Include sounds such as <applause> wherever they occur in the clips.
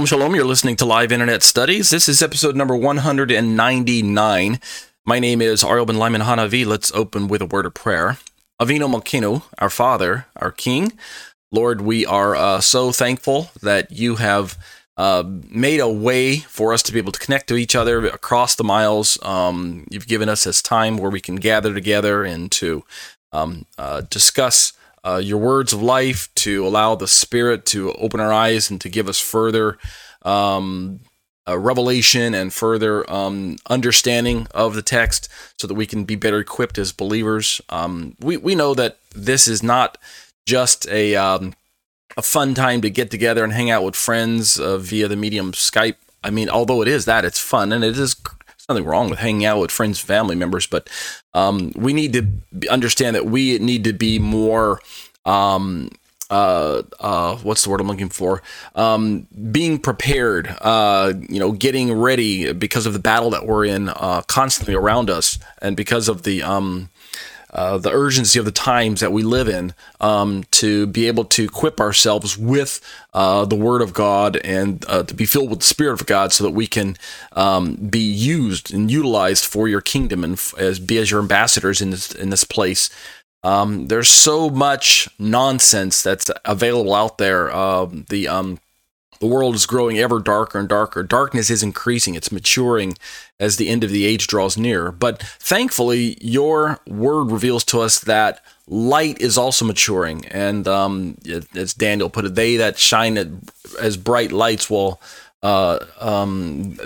Shalom, shalom. You're listening to Live Internet Studies. This is episode number 199. My name is Ariel Ben Lyman Hanavi. Let's open with a word of prayer. Avinu Malkinu, our Father, our King. Lord, we are uh, so thankful that you have uh, made a way for us to be able to connect to each other across the miles. Um, you've given us this time where we can gather together and to um, uh, discuss uh, your words of life, to allow the Spirit to open our eyes and to give us further um, uh, revelation and further um, understanding of the text so that we can be better equipped as believers. Um, we, we know that this is not just a, um, a fun time to get together and hang out with friends uh, via the medium Skype. I mean, although it is that, it's fun and it is nothing wrong with hanging out with friends, family members, but um, we need to understand that we need to be more. Um, uh, uh, what's the word I'm looking for? Um, being prepared, uh, you know, getting ready because of the battle that we're in uh, constantly around us, and because of the um, uh, the urgency of the times that we live in um, to be able to equip ourselves with uh, the Word of God and uh, to be filled with the Spirit of God so that we can um, be used and utilized for your kingdom and as be as your ambassadors in this in this place. Um, there's so much nonsense that's available out there. Um, the um, the world is growing ever darker and darker. Darkness is increasing, it's maturing as the end of the age draws near. But thankfully, your word reveals to us that light is also maturing. And um, as Daniel put it, they that shine as bright lights will. Uh, um,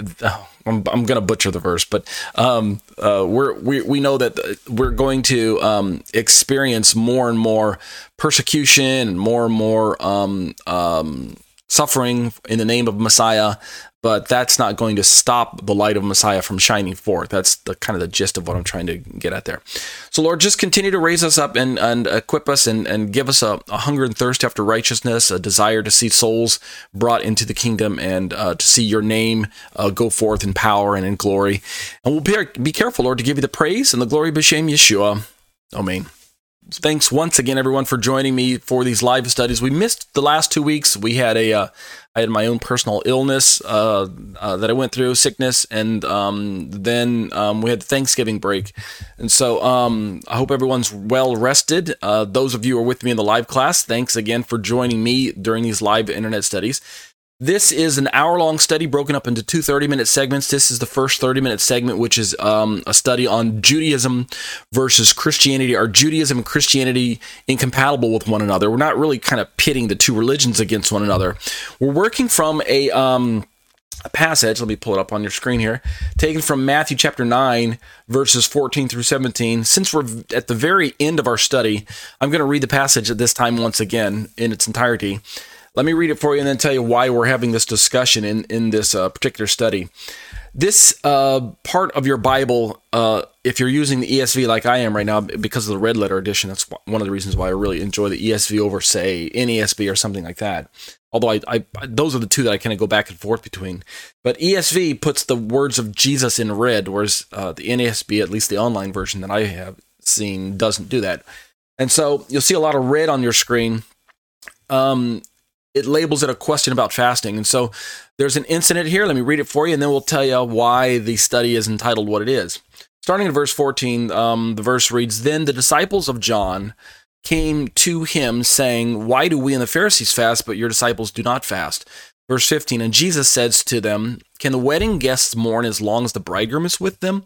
I'm, I'm going to butcher the verse, but um, uh, we're, we we know that we're going to um, experience more and more persecution and more and more um, um, suffering in the name of Messiah, but that's not going to stop the light of Messiah from shining forth. That's the kind of the gist of what I'm trying to get at there. So Lord, just continue to raise us up and, and equip us and, and give us a, a hunger and thirst after righteousness, a desire to see souls brought into the kingdom and uh, to see your name uh, go forth in power and in glory. And we'll be, be careful, Lord, to give you the praise and the glory of Yeshua. Amen thanks once again, everyone, for joining me for these live studies. We missed the last two weeks. We had a, uh, I had my own personal illness uh, uh, that I went through, sickness, and um, then um, we had Thanksgiving break. And so um, I hope everyone's well rested. Uh, those of you who are with me in the live class, thanks again for joining me during these live internet studies. This is an hour long study broken up into two 30 minute segments. This is the first 30 minute segment, which is um, a study on Judaism versus Christianity. Are Judaism and Christianity incompatible with one another? We're not really kind of pitting the two religions against one another. We're working from a. Um, a passage, let me pull it up on your screen here, taken from Matthew chapter 9, verses 14 through 17. Since we're at the very end of our study, I'm going to read the passage at this time once again in its entirety. Let me read it for you and then tell you why we're having this discussion in, in this uh, particular study. This uh, part of your Bible, uh, if you're using the ESV like I am right now, because of the red letter edition, that's one of the reasons why I really enjoy the ESV over, say, NASB or something like that. Although I, I those are the two that I kind of go back and forth between. But ESV puts the words of Jesus in red, whereas uh, the NASB, at least the online version that I have seen, doesn't do that. And so you'll see a lot of red on your screen. Um, it labels it a question about fasting. And so there's an incident here. Let me read it for you, and then we'll tell you why the study is entitled what it is. Starting in verse 14, um, the verse reads Then the disciples of John came to him, saying, Why do we and the Pharisees fast, but your disciples do not fast? Verse 15, and Jesus says to them, Can the wedding guests mourn as long as the bridegroom is with them?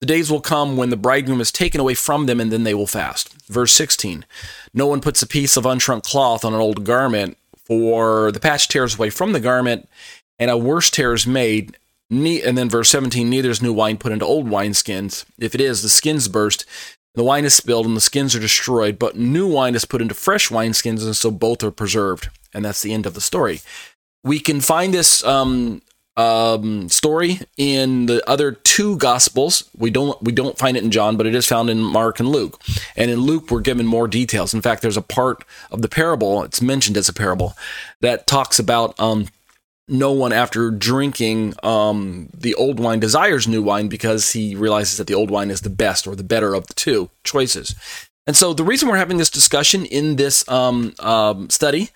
The days will come when the bridegroom is taken away from them, and then they will fast. Verse 16, No one puts a piece of unshrunk cloth on an old garment for the patch tears away from the garment, and a worse tear is made. And then verse 17, neither is new wine put into old wineskins. If it is, the skins burst, the wine is spilled, and the skins are destroyed. But new wine is put into fresh wineskins, and so both are preserved. And that's the end of the story. We can find this um, um, story in the other two gospels. We don't we don't find it in John, but it is found in Mark and Luke. And in Luke, we're given more details. In fact, there's a part of the parable. It's mentioned as a parable that talks about um, no one after drinking um, the old wine desires new wine because he realizes that the old wine is the best or the better of the two choices. And so the reason we're having this discussion in this um, um, study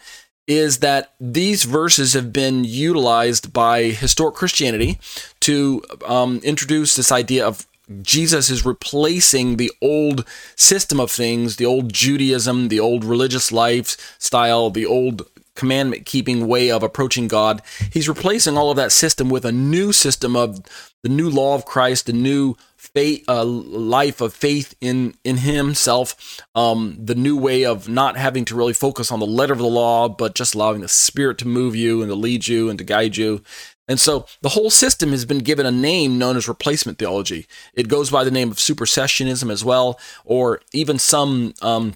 is that these verses have been utilized by historic Christianity to um, introduce this idea of Jesus is replacing the old system of things, the old Judaism, the old religious lifestyle, the old commandment keeping way of approaching God. He's replacing all of that system with a new system of the new law of Christ, the new faith, uh, life of faith in in Himself, um, the new way of not having to really focus on the letter of the law, but just allowing the Spirit to move you and to lead you and to guide you. And so the whole system has been given a name known as replacement theology. It goes by the name of supersessionism as well, or even some um,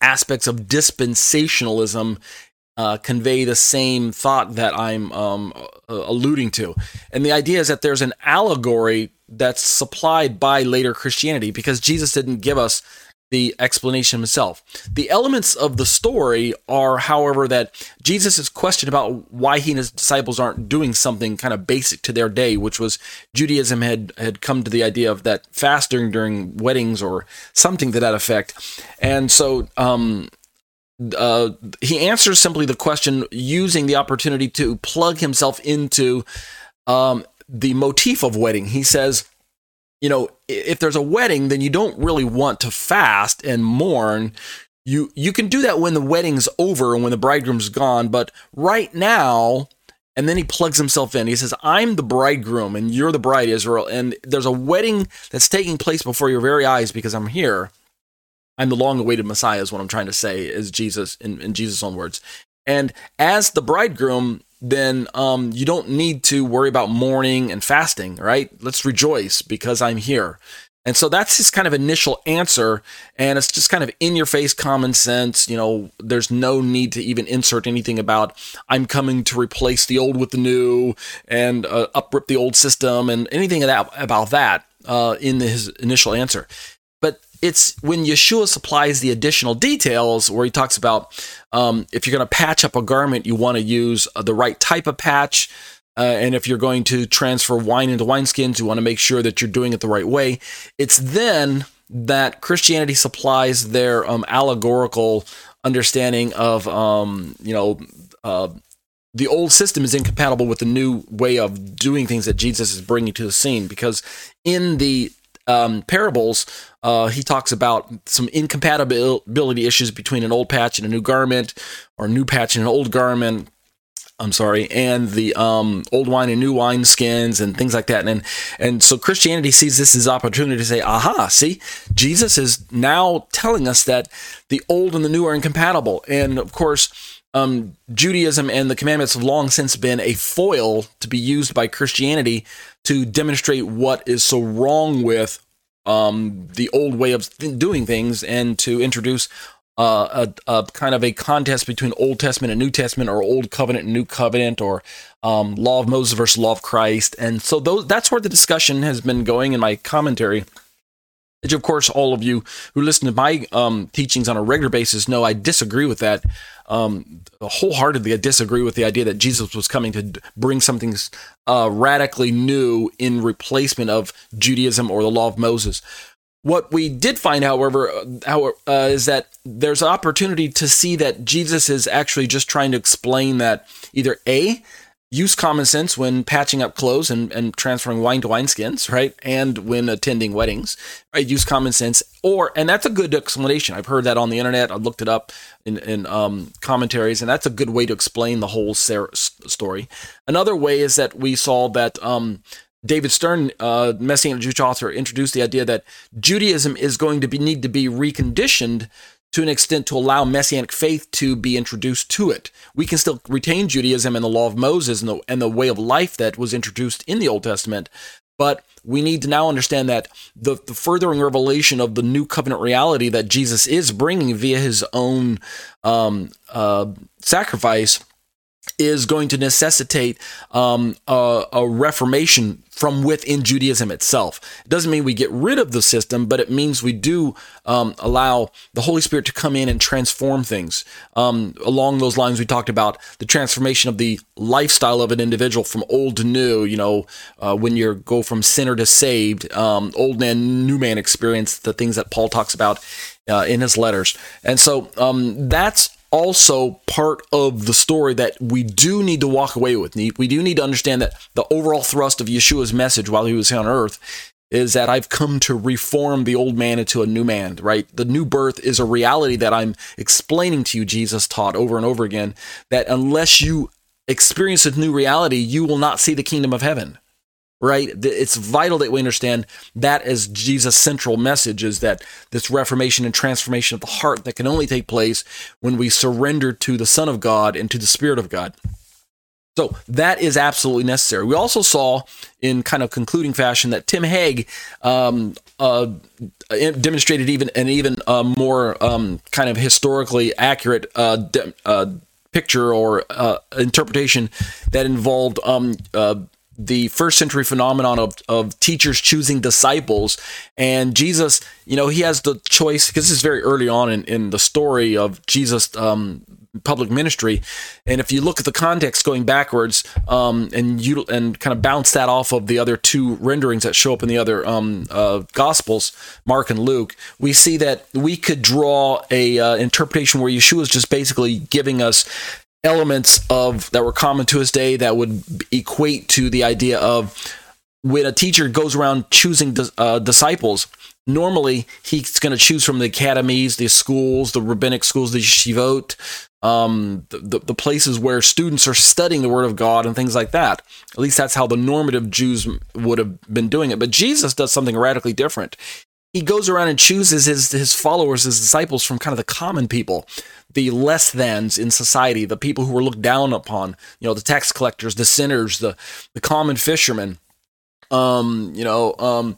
aspects of dispensationalism uh, convey the same thought that I'm um, alluding to. And the idea is that there's an allegory that's supplied by later Christianity because Jesus didn't give us the explanation himself. The elements of the story are, however, that Jesus is questioned about why he and his disciples aren't doing something kind of basic to their day, which was Judaism had had come to the idea of that fasting during weddings or something to that effect. And so um, uh, he answers simply the question using the opportunity to plug himself into um, the motif of wedding. He says, you know, if there's a wedding, then you don't really want to fast and mourn. You you can do that when the wedding's over and when the bridegroom's gone, but right now, and then he plugs himself in. He says, "I'm the bridegroom and you're the bride, Israel, and there's a wedding that's taking place before your very eyes because I'm here." I'm the long awaited Messiah, is what I'm trying to say, is Jesus in, in Jesus' own words. And as the bridegroom, then um, you don't need to worry about mourning and fasting, right? Let's rejoice because I'm here. And so that's his kind of initial answer. And it's just kind of in your face common sense. You know, there's no need to even insert anything about I'm coming to replace the old with the new and uh, uprip the old system and anything about that uh, in his initial answer. It's when Yeshua supplies the additional details where he talks about um, if you're going to patch up a garment, you want to use uh, the right type of patch. Uh, and if you're going to transfer wine into wineskins, you want to make sure that you're doing it the right way. It's then that Christianity supplies their um, allegorical understanding of, um, you know, uh, the old system is incompatible with the new way of doing things that Jesus is bringing to the scene. Because in the um, parables, uh, he talks about some incompatibility issues between an old patch and a new garment, or a new patch and an old garment. I'm sorry, and the um, old wine and new wine skins and things like that. And and so Christianity sees this as opportunity to say, aha, see, Jesus is now telling us that the old and the new are incompatible. And of course, um, Judaism and the commandments have long since been a foil to be used by Christianity to demonstrate what is so wrong with um, the old way of th- doing things and to introduce uh, a, a, kind of a contest between Old Testament and New Testament, or Old Covenant and New Covenant, or um, Law of Moses versus Law of Christ. And so those, that's where the discussion has been going in my commentary. Which, of course, all of you who listen to my um, teachings on a regular basis know I disagree with that um, wholeheartedly. Disagree with the idea that Jesus was coming to bring something uh, radically new in replacement of Judaism or the law of Moses. What we did find, however, uh, how, uh, is that there's an opportunity to see that Jesus is actually just trying to explain that either A, use common sense when patching up clothes and, and transferring wine to wineskins, right? And when attending weddings, right? Use common sense. Or, and that's a good explanation. I've heard that on the internet. I looked it up in, in um, commentaries, and that's a good way to explain the whole story. Another way is that we saw that um, David Stern, uh, Messianic Jewish author, introduced the idea that Judaism is going to be need to be reconditioned to an extent to allow messianic faith to be introduced to it. We can still retain Judaism and the law of Moses and the, and the way of life that was introduced in the Old Testament, but we need to now understand that the, the furthering revelation of the new covenant reality that Jesus is bringing via his own um, uh, sacrifice is going to necessitate um, a, a, reformation from within Judaism itself. It doesn't mean we get rid of the system, but it means we do um, allow the Holy Spirit to come in and transform things. Um, along those lines, we talked about the transformation of the lifestyle of an individual from old to new. You know, uh, when you go from sinner to saved, um, old man, new man experience, the things that Paul talks about uh, in his letters. And so um, that's also part of the story that we do need to walk away with. We do need to understand that the overall thrust of Yeshua's message while he was on earth is that I've come to reform the old man into a new man, right? The new birth is a reality that I'm explaining to you, Jesus taught over and over again, that unless you experience a new reality, you will not see the kingdom of heaven right? It's vital that we understand that as Jesus' central message is that this reformation and transformation of the heart that can only take place when we surrender to the Son of God and to the Spirit of God. So that is absolutely necessary. We also saw in kind of concluding fashion that Tim Hegg um, uh, demonstrated even an even uh, more um, kind of historically accurate uh, de- uh, picture or uh, interpretation that involved um, uh, the first century phenomenon of, of teachers choosing disciples. And Jesus, you know, he has the choice because this is very early on in, in the story of Jesus' um, public ministry. And if you look at the context going backwards um, and you and kind of bounce that off of the other two renderings that show up in the other um, uh, gospels, Mark and Luke, we see that we could draw a uh, interpretation where Yeshua is just basically giving us elements of that were common to his day that would equate to the idea of when a teacher goes around choosing uh, disciples normally he's going to choose from the academies the schools the rabbinic schools the yeshivot um, the, the places where students are studying the word of god and things like that. At least that's how the normative jews would have been doing it. But jesus does something radically different he goes around and chooses his his followers his disciples from kind of the common people the less thans in society, the people who were looked down upon, you know, the tax collectors, the sinners, the the common fishermen. Um, you know, um,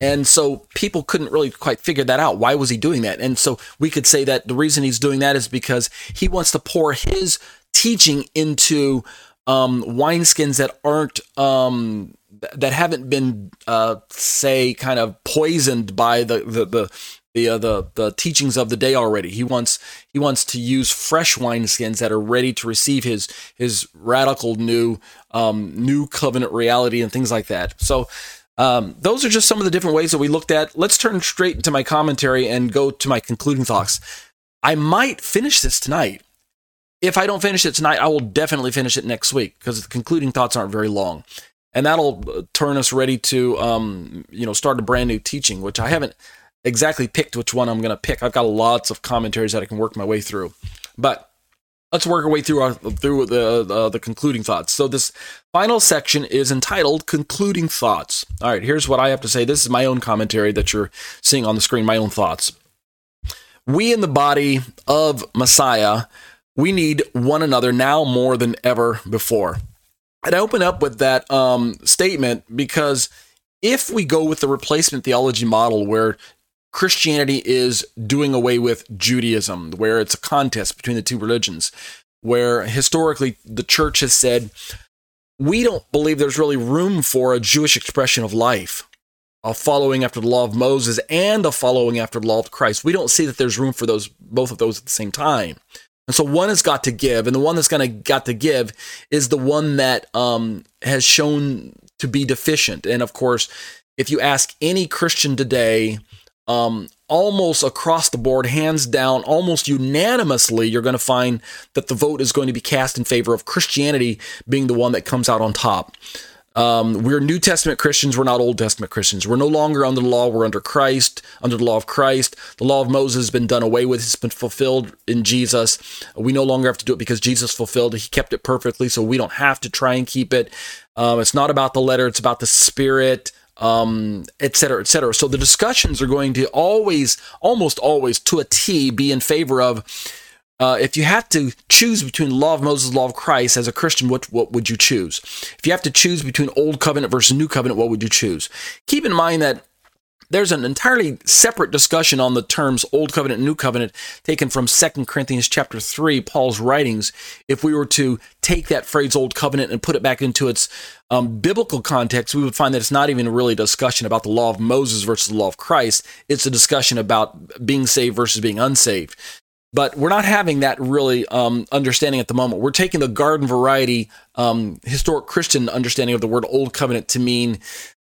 and so people couldn't really quite figure that out. Why was he doing that? And so we could say that the reason he's doing that is because he wants to pour his teaching into um, wineskins that aren't um, that haven't been uh, say kind of poisoned by the the the the, uh, the the teachings of the day already. He wants he wants to use fresh wineskins that are ready to receive his his radical new um, new covenant reality and things like that. So um, those are just some of the different ways that we looked at. Let's turn straight into my commentary and go to my concluding thoughts. I might finish this tonight. If I don't finish it tonight, I will definitely finish it next week because the concluding thoughts aren't very long and that'll uh, turn us ready to um, you know start a brand new teaching which i haven't exactly picked which one I'm going to pick. I've got lots of commentaries that I can work my way through. But let's work our way through our through the uh, the concluding thoughts. So this final section is entitled "Concluding Thoughts." All right, here's what I have to say. This is my own commentary that you're seeing on the screen. My own thoughts. We in the body of Messiah, we need one another now more than ever before. And I open up with that um, statement because if we go with the replacement theology model where Christianity is doing away with Judaism, where it's a contest between the two religions, where historically the church has said, we don't believe there's really room for a Jewish expression of life, a following after the law of Moses and a following after the law of Christ. We don't see that there's room for those both of those at the same time. And so one has got to give, and the one that's to got to give is the one that um, has shown to be deficient. And of course, if you ask any Christian today, um, almost across the board, hands down, almost unanimously, you're going to find that the vote is going to be cast in favor of Christianity being the one that comes out on top. Um, we're New Testament Christians. We're not Old Testament Christians. We're no longer under the law. We're under Christ, under the law of Christ. The law of Moses has been done away with. It's been fulfilled in Jesus. We no longer have to do it because Jesus fulfilled it. He kept it perfectly, so we don't have to try and keep it. Um, it's not about the letter, it's about the spirit um, et cetera, et cetera. So the discussions are going to always, almost always to a T, be in favor of uh, if you have to choose between law of Moses, law of Christ as a Christian, what what would you choose? If you have to choose between old covenant versus new covenant, what would you choose? Keep in mind that there's an entirely separate discussion on the terms old covenant and new covenant taken from 2 corinthians chapter 3 paul's writings if we were to take that phrase old covenant and put it back into its um, biblical context we would find that it's not even really a discussion about the law of moses versus the law of christ it's a discussion about being saved versus being unsaved but we're not having that really um, understanding at the moment. We're taking the garden variety um, historic Christian understanding of the word Old Covenant to mean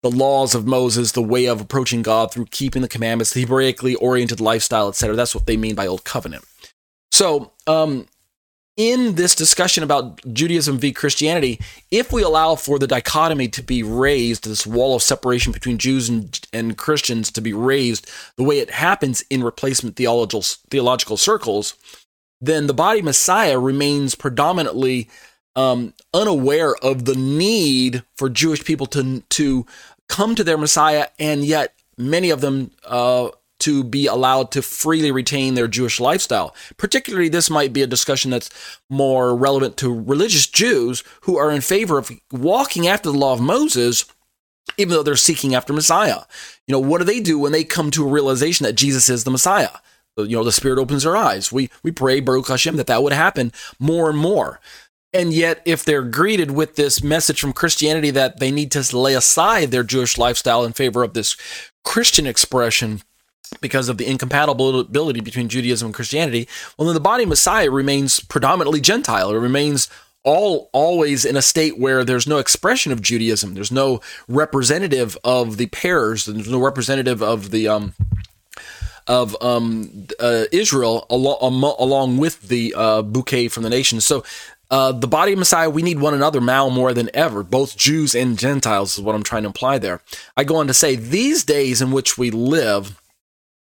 the laws of Moses, the way of approaching God through keeping the commandments, the Hebraically oriented lifestyle, etc. That's what they mean by Old Covenant. So, um, in this discussion about Judaism v. Christianity, if we allow for the dichotomy to be raised, this wall of separation between Jews and, and Christians to be raised the way it happens in replacement theological, theological circles, then the body Messiah remains predominantly um, unaware of the need for Jewish people to, to come to their Messiah, and yet many of them uh, to be allowed to freely retain their Jewish lifestyle. Particularly, this might be a discussion that's more relevant to religious Jews who are in favor of walking after the law of Moses, even though they're seeking after Messiah. You know, what do they do when they come to a realization that Jesus is the Messiah? You know, the Spirit opens their eyes. We we pray, Baruch Hashem, that that would happen more and more. And yet, if they're greeted with this message from Christianity that they need to lay aside their Jewish lifestyle in favor of this Christian expression, because of the incompatibility between Judaism and Christianity, well, then the body Messiah remains predominantly Gentile. It remains all always in a state where there's no expression of Judaism. There's no representative of the pairs. There's no representative of the um, of um, uh, Israel along, along with the uh, bouquet from the nations. So. Uh, the body of Messiah, we need one another now more than ever, both Jews and Gentiles, is what I'm trying to imply there. I go on to say, these days in which we live,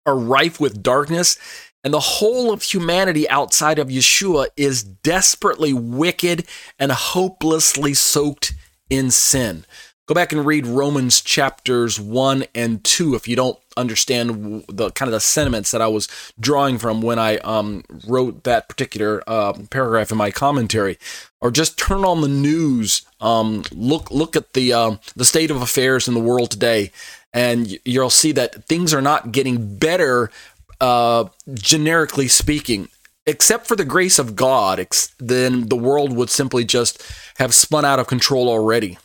are rife with darkness, and the whole of humanity outside of Yeshua is desperately wicked and hopelessly soaked in sin. Go back and read Romans chapters 1 and 2 if you don't understand the kind of the sentiments that I was drawing from when I um, wrote that particular uh, paragraph in my commentary. Or just turn on the news, um, look look at the uh, the state of affairs in the world today, and you'll see that things are not getting better, uh, generically speaking. Except for the grace of God, then the world would simply just have spun out of control already.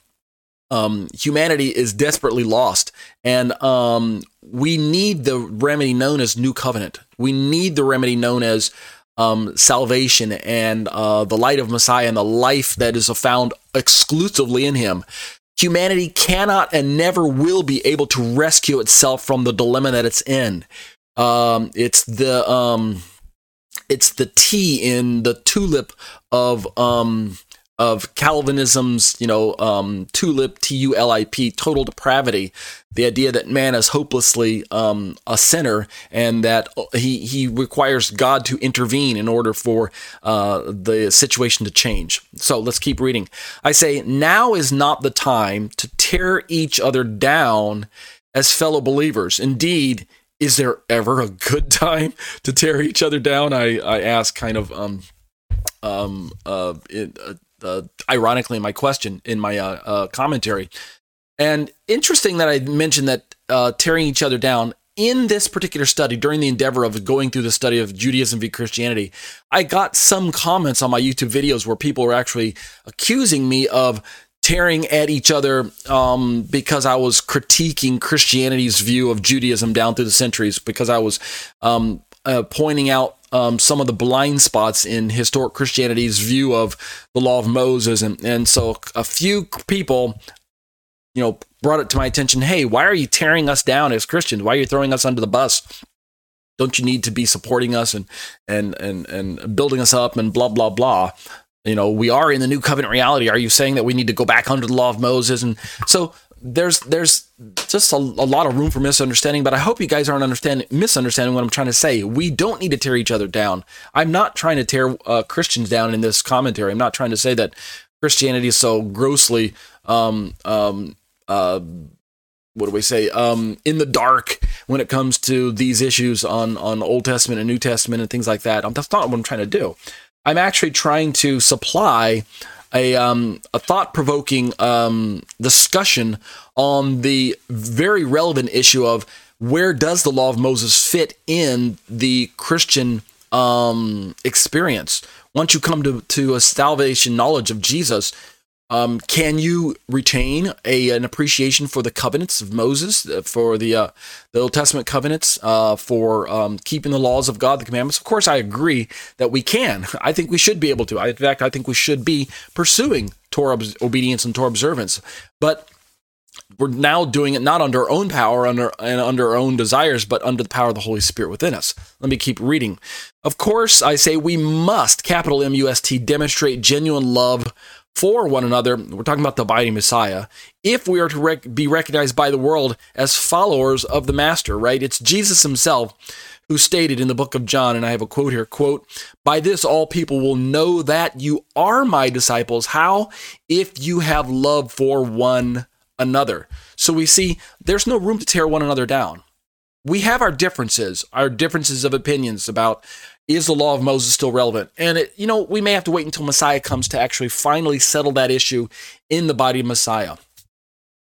Um, humanity is desperately lost, and um, we need the remedy known as New Covenant. We need the remedy known as um, salvation and uh, the light of Messiah and the life that is found exclusively in Him humanity cannot and never will be able to rescue itself from the dilemma that it's in. Um, it's the um, it's the T in the tulip of um, of Calvinism's, you know, um, tulip, T U L I P, total depravity. The idea that man is hopelessly um, a sinner and that he, he requires God to intervene in order for uh, the situation to change. So let's keep reading. I say, now is not the time to tear each other down as fellow believers. Indeed, is there ever a good time to tear each other down? I, I ask kind of um, um, uh, it, uh, uh, ironically in my question in my uh, uh, commentary. And interesting that I mentioned that uh, tearing each other down in this particular study, during the endeavor of going through the study of Judaism v. Christianity, I got some comments on my YouTube videos where people were actually accusing me of tearing at each other um, because I was critiquing Christianity's view of Judaism down through the centuries, because I was um, uh, pointing out um, some of the blind spots in historic Christianity's view of the law of Moses. And, and so a few people, you know, brought it to my attention hey, why are you tearing us down as Christians? Why are you throwing us under the bus? Don't you need to be supporting us and, and, and, and building us up and blah, blah, blah? You know, we are in the new covenant reality. Are you saying that we need to go back under the law of Moses? And so there's there's just a, a, lot of room for misunderstanding, but I hope you guys aren't understanding misunderstanding what I'm trying to say. We don't need to tear each other down. I'm not trying to tear uh, Christians down in this commentary. I'm not trying to say that Christianity is so grossly um, um, uh, what do we say um, in the dark when it comes to these issues on on Old Testament and New Testament and things like that. That's not what I'm trying to do. I'm actually trying to supply a um, a thought provoking um, discussion on the very relevant issue of where does the law of Moses fit in the Christian um, experience. Once you come to to a salvation knowledge of Jesus, um, can you retain a, an appreciation for the covenants of Moses, uh, for the uh, the Old Testament covenants, uh, for um, keeping the laws of God, the commandments? Of course, I agree that we can. <laughs> I think we should be able to. in fact, I think we should be pursuing Torah obedience and Torah observance. But we're now doing it not under our own power under and under our own desires but under the power of the holy spirit within us let me keep reading of course i say we must capital m-u-s-t demonstrate genuine love for one another. We're talking about the abiding messiah. If we are to rec- be recognized by the world as followers of the master right? It's jesus himself who stated in the book of john and i have a quote here quote by this all people will know that you are my disciples. How? If you have love for one another. So we see there's no room to tear one another down. We have our differences, our differences of opinions about is the law of Moses still relevant? And it, you know, we may have to wait until Messiah comes to actually finally settle that issue in the body of Messiah.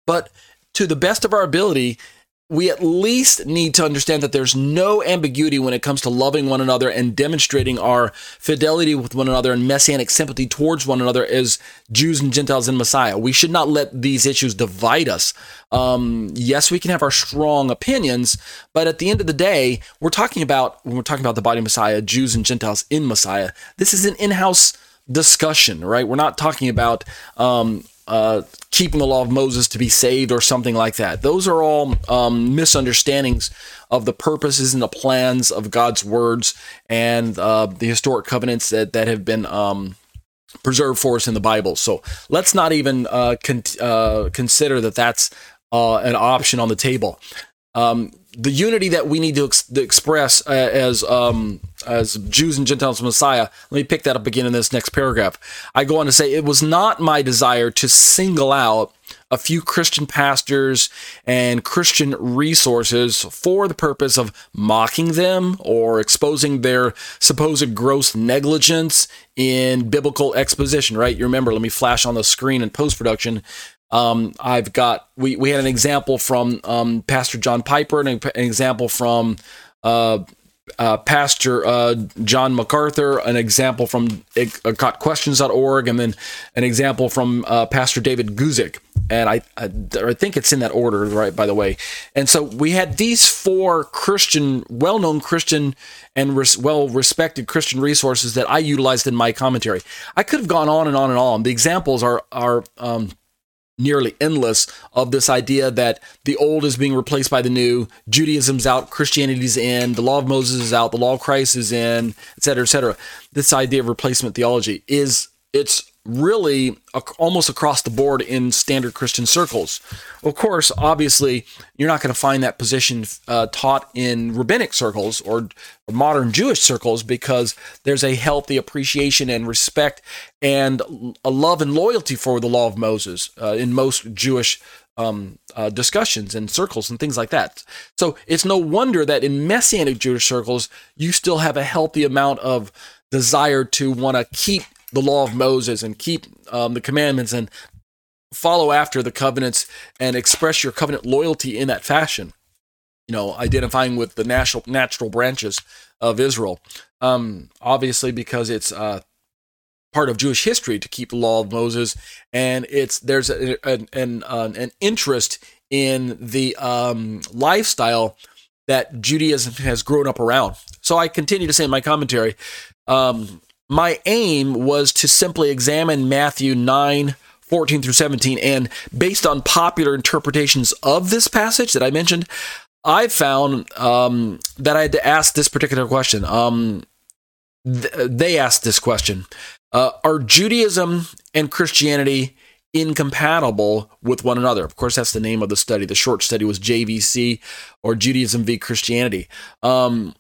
But to the best of our ability, we at least need to understand that there's no ambiguity when it comes to loving one another and demonstrating our fidelity with one another and messianic sympathy towards one another as Jews and Gentiles in Messiah. We should not let these issues divide us. Um, yes, we can have our strong opinions, but at the end of the day, we're talking about when we're talking about the body of Messiah, Jews and Gentiles in Messiah. This is an in-house discussion, right? We're not talking about um, uh, keeping the law of Moses to be saved or something like that. Those are all um, misunderstandings of the purposes and the plans of God's words and uh, the historic covenants that, that have been um, preserved for us in the Bible. So let's not even uh, con- uh, consider that that's uh, an option on the table. Um, the unity that we need to, ex- to express uh, as um, as Jews and Gentiles Messiah. Let me pick that up again in this next paragraph. I go on to say, it was not my desire to single out a few Christian pastors and Christian resources for the purpose of mocking them or exposing their supposed gross negligence in biblical exposition, right? You remember, let me flash on the screen in post production. Um, I've got, we, we had an example from um, Pastor John Piper, and an example from uh, uh, Pastor uh, John MacArthur, an example from uh, gotquestions.org, and then an example from uh, Pastor David Guzik. And I, I, I, think it's in that order, right, by the way. And so we had these four Christian, well known Christian and res- well respected Christian resources that I utilized in my commentary. I could have gone on and on and on. The examples are, are, um, nearly endless of this idea that the old is being replaced by the new, Judaism's out, Christianity's in, the law of Moses is out, the law of Christ is in, et cetera, et cetera. This idea of replacement theology is it's really almost across the board in standard Christian circles. Of course, obviously, you're not going to find that position uh, taught in rabbinic circles or modern Jewish circles because there's a healthy appreciation and respect and a love and loyalty for the law of Moses uh, in most Jewish um, uh, discussions and circles and things like that. So it's no wonder that in Messianic Jewish circles, you still have a healthy amount of desire to want to keep the law of Moses and keep um, the commandments and follow after the covenants and express your covenant loyalty in that fashion. You know, identifying with the natural natural branches of Israel. Um, obviously, because it's uh, part of Jewish history to keep the law of Moses, and it's there's a, an an, an interest in the um, lifestyle that Judaism has grown up around. So I continue to say in my commentary, um, my aim was to simply examine Matthew 9 14 through 17. And based on popular interpretations of this passage that I mentioned, I found um, that I had to ask this particular question. Um, th- they asked this question uh, Are Judaism and Christianity incompatible with one another? Of course, that's the name of the study. The short study was JVC or Judaism v. Christianity. Um,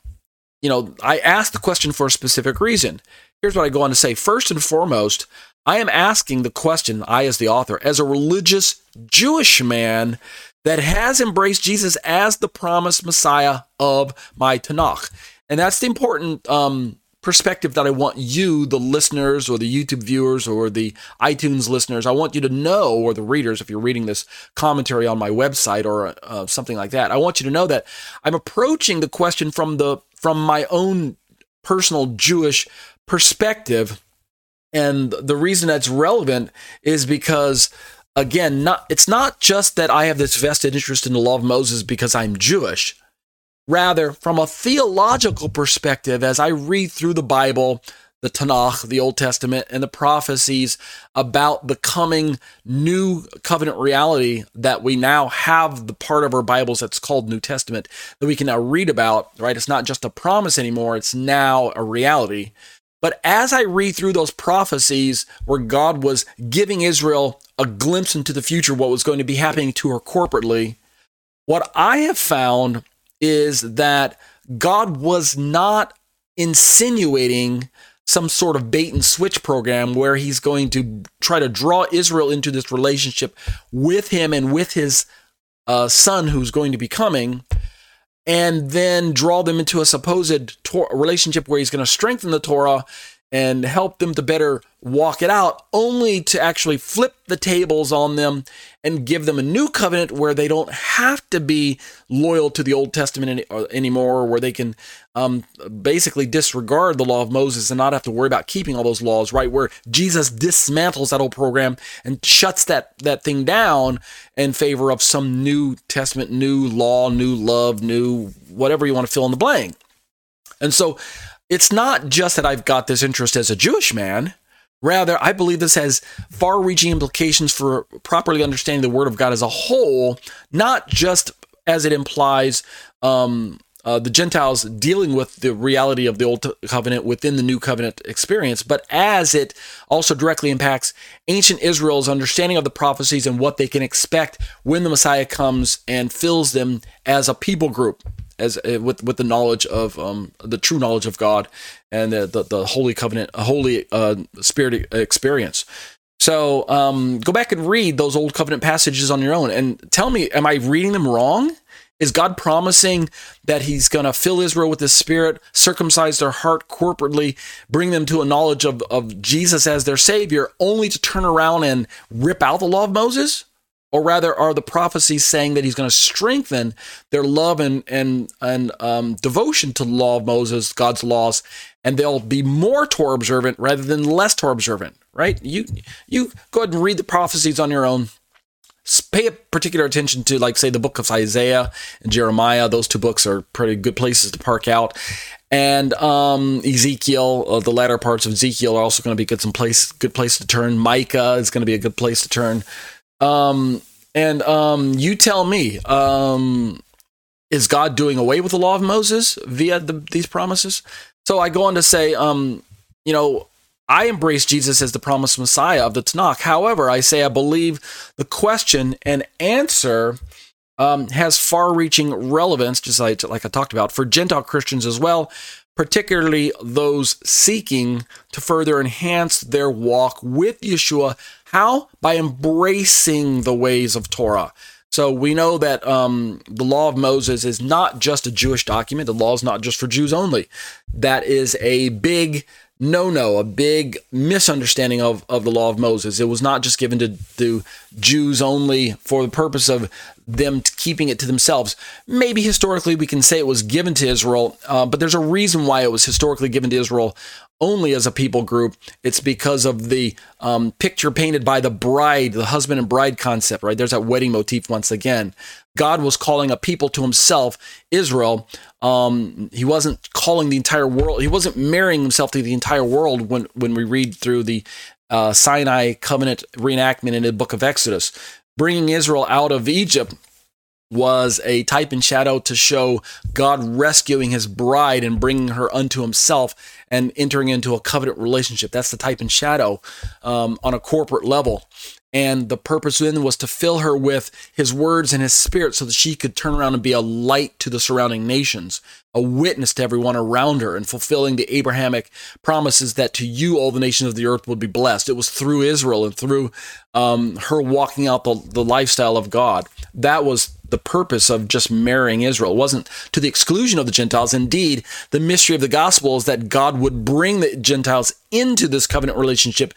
you know, I asked the question for a specific reason. Here's what I go on to say. First and foremost, I am asking the question, I as the author, as a religious Jewish man that has embraced Jesus as the promised Messiah of my Tanakh. And that's the important um, perspective that I want you, the listeners or the YouTube viewers or the iTunes listeners, I want you to know, or the readers, if you're reading this commentary on my website or uh, something like that, I want you to know that I'm approaching the question from the from my own personal Jewish perspective. And the reason that's relevant is because again, not it's not just that I have this vested interest in the law of Moses because I'm Jewish. Rather, from a theological perspective, as I read through the Bible, the Tanakh, the Old Testament, and the prophecies about the coming new covenant reality that we now have the part of our Bibles that's called New Testament that we can now read about, right? It's not just a promise anymore, it's now a reality. But as I read through those prophecies where God was giving Israel a glimpse into the future, what was going to be happening to her corporately, what I have found is that God was not insinuating some sort of bait and switch program where he's going to try to draw Israel into this relationship with him and with his uh, son who's going to be coming, and then draw them into a supposed relationship where he's going to strengthen the Torah and help them to better walk it out, only to actually flip the tables on them and give them a new covenant where they don't have to be loyal to the Old Testament any, uh, anymore, where they can um, basically disregard the law of Moses and not have to worry about keeping all those laws, right? Where Jesus dismantles that old program and shuts that, that thing down in favor of some new testament, new law, new love, new whatever you want to fill in the blank. And so it's not just that I've got this interest as a Jewish man. Rather, I believe this has far reaching implications for properly understanding the Word of God as a whole, not just as it implies um, uh, the Gentiles dealing with the reality of the Old Covenant within the New Covenant experience, but as it also directly impacts ancient Israel's understanding of the prophecies and what they can expect when the Messiah comes and fills them as a people group as uh, with with the knowledge of um, the true knowledge of God and the the, the holy covenant, holy uh, spirit experience. So um, go back and read those old covenant passages on your own and tell me, am I reading them wrong? Is God promising that He's going to fill Israel with His Spirit, circumcise their heart corporately, bring them to a knowledge of, of Jesus as their Savior, only to turn around and rip out the law of Moses? or rather are the prophecies saying that he's going to strengthen their love and and and um, devotion to the law of Moses, God's laws, and they'll be more Torah observant rather than less Torah observant. Right? You you go ahead and read the prophecies on your own. Pay particular attention to, like, say, the book of Isaiah and Jeremiah. Those two books are pretty good places to park out. And um, Ezekiel, uh, the latter parts of Ezekiel are also going to be good some place, good place to turn. Micah is going to be a good place to turn. Um, and um, you tell me, um, is God doing away with the law of Moses via the, these promises? So I go on to say, um, you know, I embrace Jesus as the promised Messiah of the Tanakh. However, I say I believe the question and answer um, has far-reaching relevance, just like, like I talked about, for Gentile Christians as well, particularly those seeking to further enhance their walk with Yeshua. How? By embracing the ways of Torah. So we know that um, the law of Moses is not just a Jewish document. The law is not just for Jews only. That is a big no no, a big misunderstanding of, of the law of Moses. It was not just given to, to Jews only for the purpose of them keeping it to themselves. Maybe historically we can say it was given to Israel, uh, but there's a reason why it was historically given to Israel only as a people group. It's because of the um, picture painted by the bride, the husband and bride concept, right? There's that wedding motif once again. God was calling a people to himself, Israel. Um, he wasn't calling the entire world. He wasn't marrying himself to the entire world when, when we read through the uh, Sinai covenant reenactment in the book of Exodus. Bringing Israel out of Egypt was a type and shadow to show God rescuing his bride and bringing her unto himself and entering into a covenant relationship. That's the type and shadow um, on a corporate level. And the purpose then was to fill her with his words and his spirit so that she could turn around and be a light to the surrounding nations, a witness to everyone around her, and fulfilling the Abrahamic promises that to you all the nations of the earth would be blessed. It was through Israel and through um, her walking out the, the lifestyle of God. That was the purpose of just marrying Israel. It wasn't to the exclusion of the Gentiles. Indeed, the mystery of the gospel is that God would bring the Gentiles into this covenant relationship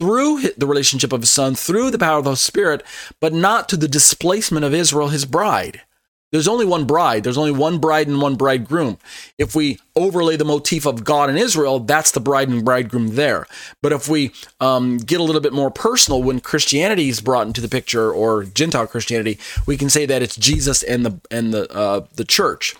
through the relationship of his son, through the power of the Spirit, but not to the displacement of Israel, his bride. There's only one bride. There's only one bride and one bridegroom. If we overlay the motif of God and Israel, that's the bride and bridegroom there. But if we um, get a little bit more personal when Christianity is brought into the picture, or Gentile Christianity, we can say that it's Jesus and the and the uh, the church.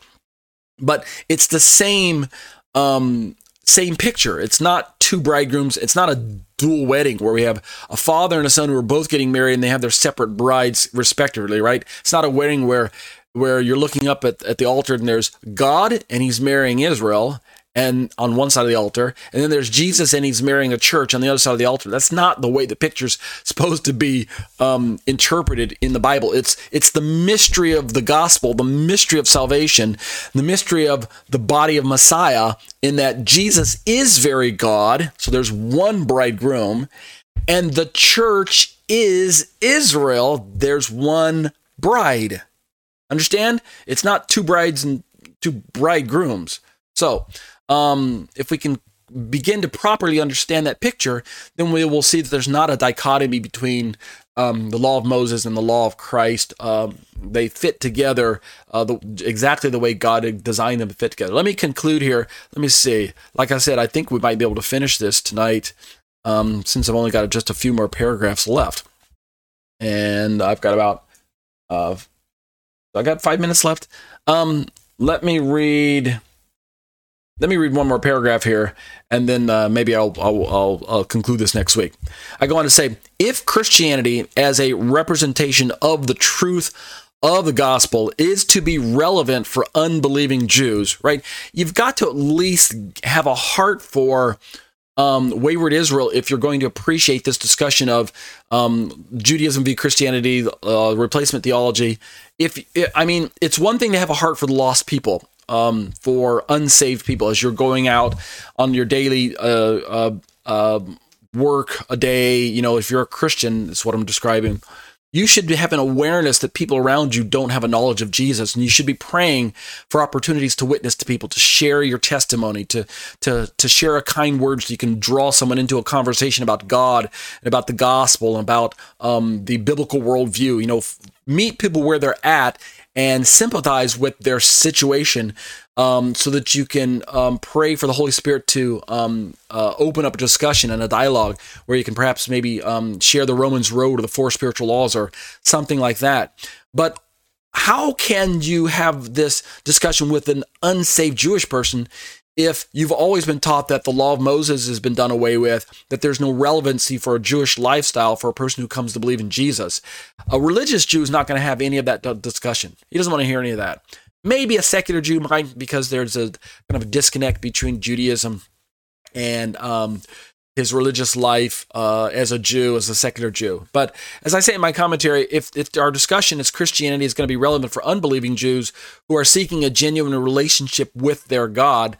But it's the same um, same picture. It's not two bridegrooms. It's not a dual wedding where we have a father and a son who are both getting married and they have their separate brides respectively, right? It's not a wedding where where you're looking up at, at the altar and there's God and he's marrying Israel and on one side of the altar, and then there's Jesus and he's marrying a church on the other side of the altar. That's not the way the picture's supposed to be um, interpreted in the Bible. It's it's the mystery of the gospel, the mystery of salvation, the mystery of the body of Messiah, in that Jesus is very God. So there's one bridegroom, and the church is Israel. There's one bride. Understand? It's not two brides and two bridegrooms. So um, if we can begin to properly understand that picture, then we will see that there's not a dichotomy between um, the law of Moses and the law of Christ. Um, they fit together uh, the, exactly the way God designed them to fit together. Let me conclude here. Let me see. Like I said, I think we might be able to finish this tonight um, since I've only got just a few more paragraphs left. And I've got about, uh, I got five minutes left. Um, let me read let me read one more paragraph here, and then uh, maybe I'll, I'll, I'll, I'll, conclude this next week. I go on to say if Christianity, as a representation of the truth of the gospel, is to be relevant for unbelieving Jews, right? You've got to at least have a heart for. Um, wayward Israel, if you're going to appreciate this discussion of um, Judaism v. Christianity, uh, replacement theology, if I mean, it's one thing to have a heart for the lost people, um, for unsaved people as you're going out on your daily uh, uh, uh, work a day. You know, if you're a Christian, that's what I'm describing. You should have an awareness that people around you don't have a knowledge of Jesus, and you should be praying for opportunities to witness to people, to share your testimony, to to to share a kind word so you can draw someone into a conversation about God and about the gospel and about um, the biblical worldview. You know, meet people where they're at and sympathize with their situation um, so that you can um, pray for the Holy Spirit to um, uh, open up a discussion and a dialogue where you can perhaps maybe um, share the Romans road or the four spiritual laws or something like that. But how can you have this discussion with an unsaved Jewish person if you've always been taught that the law of Moses has been done away with, that there's no relevancy for a Jewish lifestyle for a person who comes to believe in Jesus, a religious Jew is not going to have any of that discussion. He doesn't want to hear any of that. Maybe a secular Jew might, because there's a kind of a disconnect between Judaism and um, his religious life uh, as a Jew, as a secular Jew. But as I say in my commentary, if, if our discussion is Christianity is going to be relevant for unbelieving Jews who are seeking a genuine relationship with their God,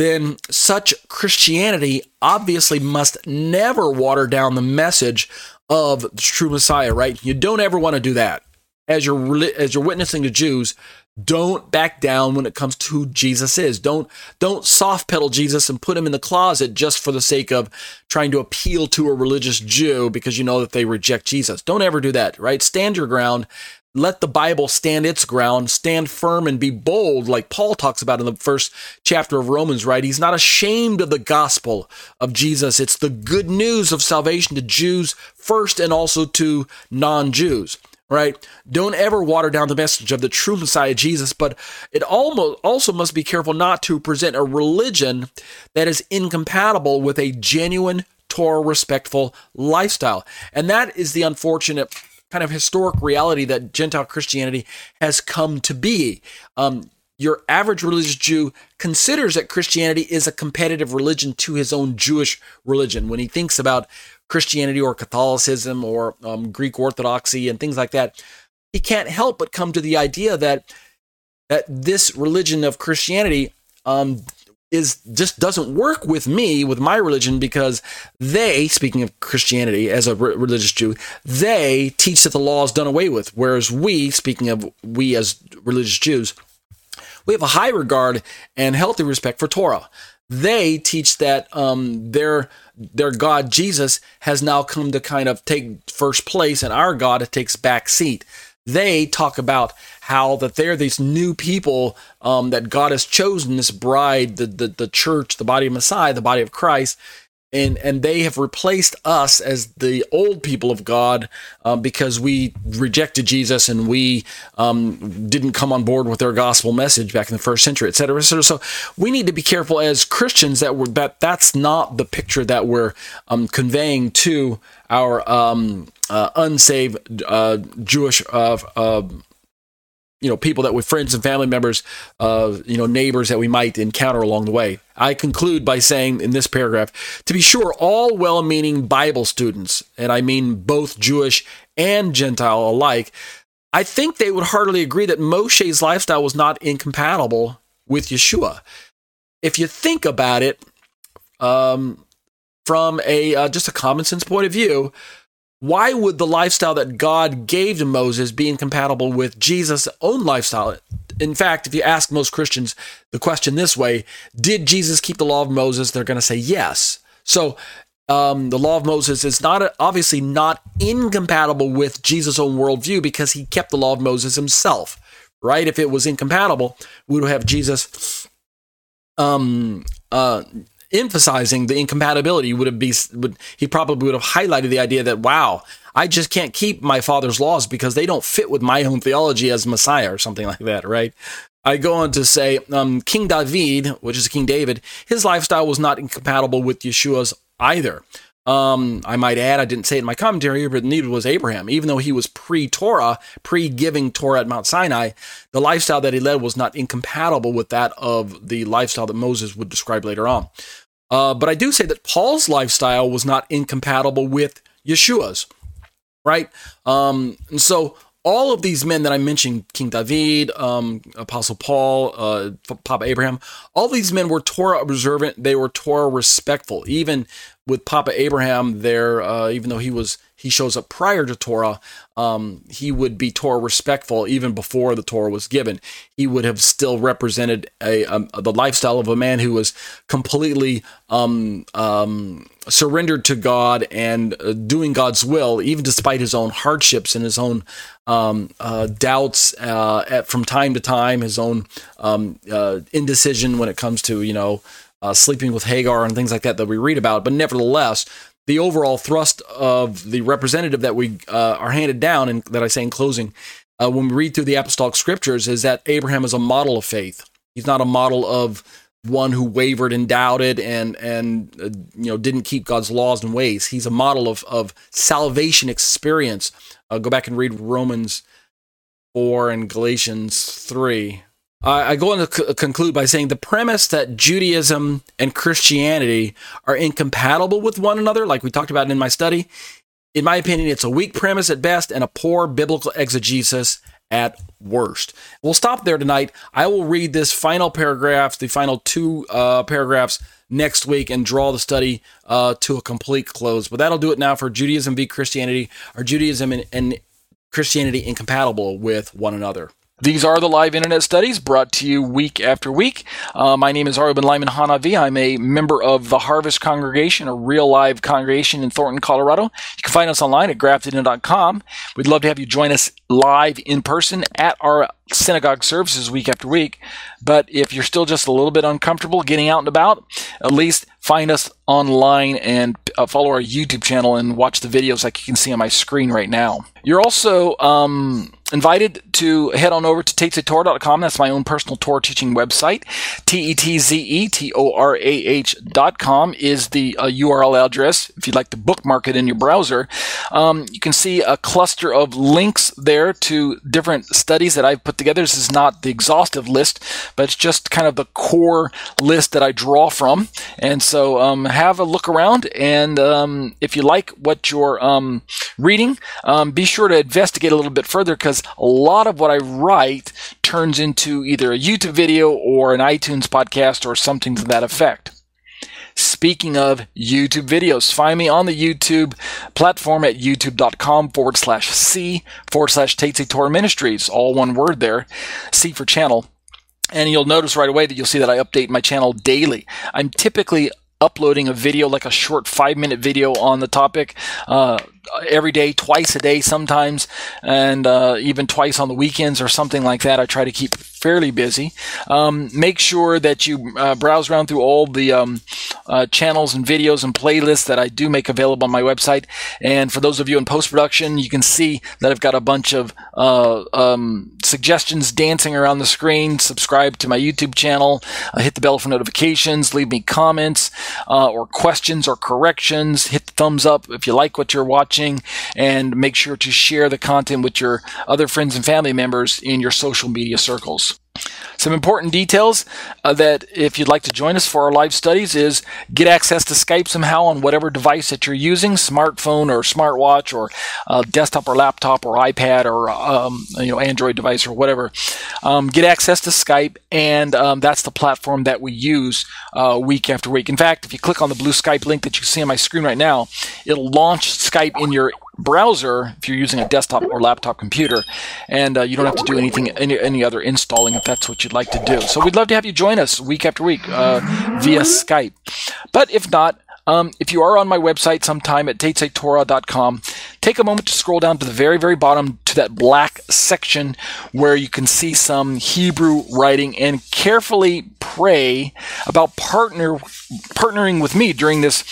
then such Christianity obviously must never water down the message of the true Messiah, right? You don't ever want to do that. As you're as you're witnessing to Jews, don't back down when it comes to who Jesus is. Don't don't soft pedal Jesus and put him in the closet just for the sake of trying to appeal to a religious Jew because you know that they reject Jesus. Don't ever do that, right? Stand your ground let the Bible stand its ground, stand firm and be bold, like Paul talks about in the first chapter of Romans, right? He's not ashamed of the gospel of Jesus. It's the good news of salvation to Jews first and also to non Jews, right? Don't ever water down the message of the true Messiah, Jesus, but it almost also must be careful not to present a religion that is incompatible with a genuine Torah respectful lifestyle. And that is the unfortunate kind of historic reality that Gentile Christianity has come to be. Um, your average religious Jew considers that Christianity is a competitive religion to his own Jewish religion. When he thinks about Christianity or Catholicism or um, Greek Orthodoxy and things like that, he can't help but come to the idea that that this religion of Christianity um, is just doesn't work with me with my religion because they speaking of christianity as a re- religious jew they teach that the law is done away with whereas we speaking of we as religious jews we have a high regard and healthy respect for torah. They teach that um, their their god jesus has now come to kind of take first place and our god takes back seat they talk about how that they're these new people um, that God has chosen, this bride, the, the, the church, the body of Messiah, the body of Christ, and and they have replaced us as the old people of God um, because we rejected Jesus and we um, didn't come on board with their gospel message back in the first century, et cetera, et cetera. So we need to be careful as Christians that we're that that's not the picture that we're um, conveying to our um, uh, unsaved uh, Jewish uh, uh you know people that with friends and family members uh you know neighbors that we might encounter along the way. I conclude by saying in this paragraph to be sure all well-meaning bible students and i mean both jewish and gentile alike i think they would heartily agree that moshe's lifestyle was not incompatible with yeshua. If you think about it um, from a uh, just a common sense point of view why would the lifestyle that God gave to Moses be incompatible with Jesus' own lifestyle? In fact, if you ask most Christians the question this way, did Jesus keep the law of Moses? They're going to say yes. So um, the law of Moses is not obviously not incompatible with Jesus' own worldview because he kept the law of Moses himself, right? If it was incompatible, we would have Jesus um, uh, emphasizing the incompatibility would have be would he probably would have highlighted the idea that wow I just can't keep my father's laws because they don't fit with my own theology as Messiah or something like that, right? I go on to say um, King David, which is King David, his lifestyle was not incompatible with Yeshua's either. Um, I might add, I didn't say it in my commentary, but neither was Abraham. Even though he was pre Torah, pre giving Torah at Mount Sinai, the lifestyle that he led was not incompatible with that of the lifestyle that Moses would describe later on. Uh, but I do say that Paul's lifestyle was not incompatible with Yeshua's, right? Um, and so all of these men that I mentioned, King David, um, Apostle Paul, uh, Papa Abraham, all these men were Torah observant. They were Torah respectful. Even with Papa Abraham, there, uh, even though he was he shows up prior to Torah, um, he would be Torah respectful even before the Torah was given. He would have still represented a, um, the lifestyle of a man who was completely um, um, surrendered to God and uh, doing God's will, even despite his own hardships and his own um, uh, doubts uh, at, from time to time, his own uh, indecision when it comes to you know. Uh, sleeping with Hagar and things like that that we read about, but nevertheless, the overall thrust of the representative that we uh, are handed down, and that I say in closing, uh, when we read through the apostolic scriptures, is that Abraham is a model of faith. He's not a model of one who wavered and doubted and and uh, you know didn't keep God's laws and ways. He's a model of of salvation experience. Uh, go back and read Romans four and Galatians three. I go on to conclude by saying the premise that Judaism and Christianity are incompatible with one another, like we talked about in my study, in my opinion, it's a weak premise at best and a poor biblical exegesis at worst. We'll stop there tonight. I will read this final paragraph, the final two uh, paragraphs next week, and draw the study uh, to a complete close. But that'll do it now for Judaism v. Christianity. Are Judaism and, and Christianity incompatible with one another? These are the live internet studies brought to you week after week. Uh, my name is Ari Ben Lyman Hanavi. I'm a member of the Harvest Congregation, a real live congregation in Thornton, Colorado. You can find us online at graftedin.com. We'd love to have you join us live in person at our synagogue services week after week. But if you're still just a little bit uncomfortable getting out and about, at least find us online and uh, follow our YouTube channel and watch the videos like you can see on my screen right now. You're also um, invited to head on over to tetzetorah.com. That's my own personal Torah teaching website. T-E-T-Z-E-T-O-R-A-H.com is the uh, URL address if you'd like to bookmark it in your browser. Um, you can see a cluster of links there to different studies that I've put together. This is not the exhaustive list, but it's just kind of the core list that I draw from. And so um, have a look around, and um, if you like what you're um, reading, um, be sure to investigate a little bit further because a lot of what I write turns into either a YouTube video or an iTunes podcast or something to that effect. Speaking of YouTube videos, find me on the YouTube platform at youtube.com forward slash C forward slash Tetze Torah Ministries, all one word there, C for channel. And you'll notice right away that you'll see that I update my channel daily. I'm typically uploading a video, like a short five minute video on the topic, uh, every day, twice a day sometimes, and uh, even twice on the weekends or something like that. I try to keep fairly busy. Um, make sure that you uh, browse around through all the um, uh, channels and videos and playlists that I do make available on my website. And for those of you in post production, you can see that I've got a bunch of uh, um, suggestions dancing around the screen. Subscribe to my YouTube channel, uh, hit the bell for notifications, leave me comments uh, or questions or corrections. Hit the thumbs up if you like what you're watching, and make sure to share the content with your other friends and family members in your social media circles. Some important details uh, that if you'd like to join us for our live studies is get access to Skype somehow on whatever device that you're using, smartphone or smartwatch or uh, desktop or laptop or iPad or um, you know Android device or whatever. Um, get access to Skype, and um, that's the platform that we use uh, week after week. In fact, if you click on the blue Skype link that you see on my screen right now, it'll launch Skype in your browser if you're using a desktop or laptop computer, and uh, you don't have to do anything any, any other installing if that's what you'd like to do. So we'd love to have you join us week after week uh, via Skype. But if not, um, if you are on my website sometime at tetzetorah.com, take a moment to scroll down to the very, very bottom to that black section where you can see some Hebrew writing and carefully pray about partner partnering with me during this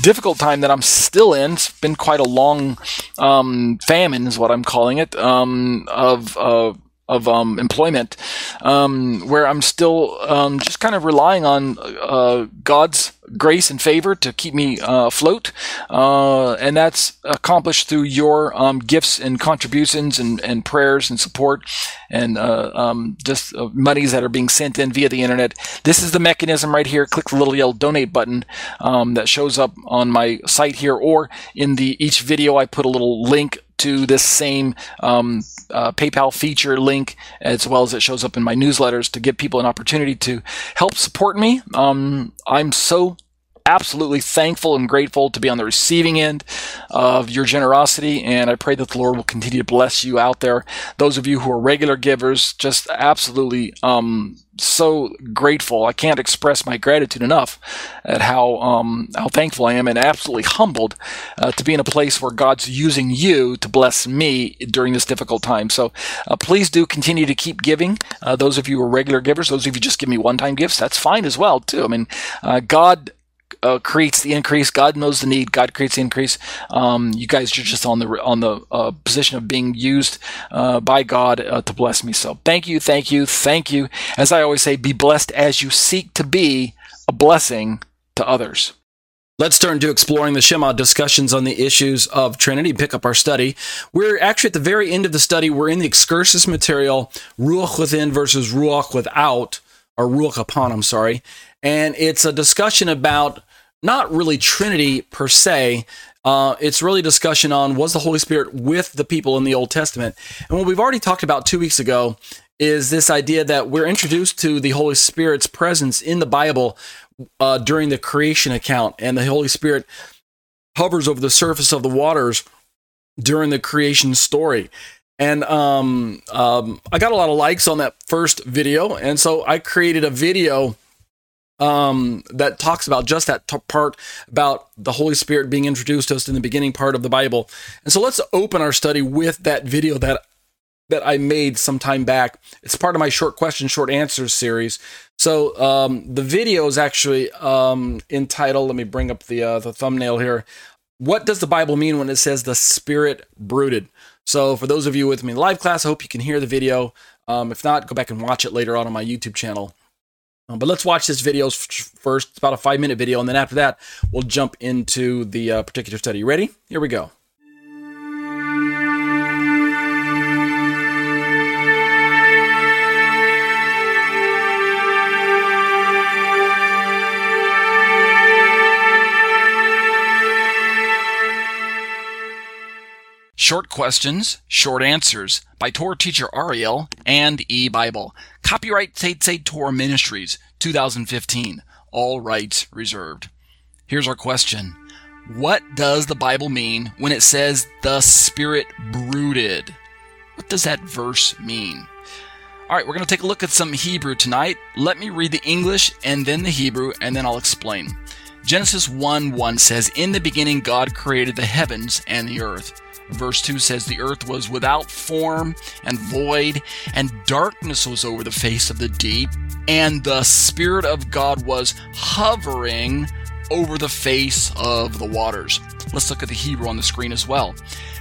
difficult time that I'm still in. It's been quite a long um, famine, is what I'm calling it, um, of. Uh, of um, employment, um, where I'm still um, just kind of relying on uh, God's grace and favor to keep me uh, afloat, uh, and that's accomplished through your um, gifts and contributions and, and prayers and support, and uh, um, just uh, monies that are being sent in via the internet. This is the mechanism right here. Click the little yellow donate button um, that shows up on my site here, or in the each video I put a little link to this same um, uh, PayPal feature link, as well as it shows up in my newsletters to give people an opportunity to help support me. Um, I'm so absolutely thankful and grateful to be on the receiving end of your generosity. And I pray that the Lord will continue to bless you out there. Those of you who are regular givers, just absolutely um, so grateful. I can't express my gratitude enough at how um, how thankful I am and absolutely humbled uh, to be in a place where God's using you to bless me during this difficult time. So uh, please do continue to keep giving. Uh, those of you who are regular givers, those of you just give me one time gifts, that's fine as well too. I mean, uh, God uh, creates the increase. God knows the need. God creates the increase. Um, you guys are just on the on the uh, position of being used uh, by God uh, to bless me. So thank you, thank you, thank you. As I always say, be blessed as you seek to be a blessing to others. Let's turn to exploring the Shema discussions on the issues of Trinity. Pick up our study. We're actually at the very end of the study. We're in the excursus material, Ruach within versus Ruach without, or Ruach upon, I'm sorry. And it's a discussion about not really Trinity per se. Uh, it's really discussion on was the Holy Spirit with the people in the Old Testament. And what we've already talked about two weeks ago is this idea that we're introduced to the Holy Spirit's presence in the Bible uh, during the creation account, and the Holy Spirit hovers over the surface of the waters during the creation story. And um, um, I got a lot of likes on that first video, and so I created a video um, that talks about just that t- part about the Holy Spirit being introduced to us in the beginning part of the Bible. And so let's open our study with that video that that I made some time back. It's part of my short question, short answers series. So um, the video is actually um, entitled. Let me bring up the uh, the thumbnail here. What does the Bible mean when it says the Spirit brooded? So for those of you with me in live class, I hope you can hear the video. Um, if not, go back and watch it later on on my YouTube channel. Um, but let's watch this video first. It's about a five minute video. And then after that, we'll jump into the uh, particular study. Ready? Here we go. Short Questions, Short Answers by Torah teacher Ariel Hanavi. Copyright Tetze Torah Ministries, 2015. All rights reserved. Here's our question. What does the Bible mean when it says the Spirit brooded? What does that verse mean? All right, we're going to take a look at some Hebrew tonight. Let me read the English and then the Hebrew, and then I'll explain. Genesis 1 1 says, In the beginning, God created the heavens and the earth. Verse 2 says, The earth was without form and void, and darkness was over the face of the deep, and the Spirit of God was hovering over the face of the waters. Let's look at the Hebrew on the screen as well.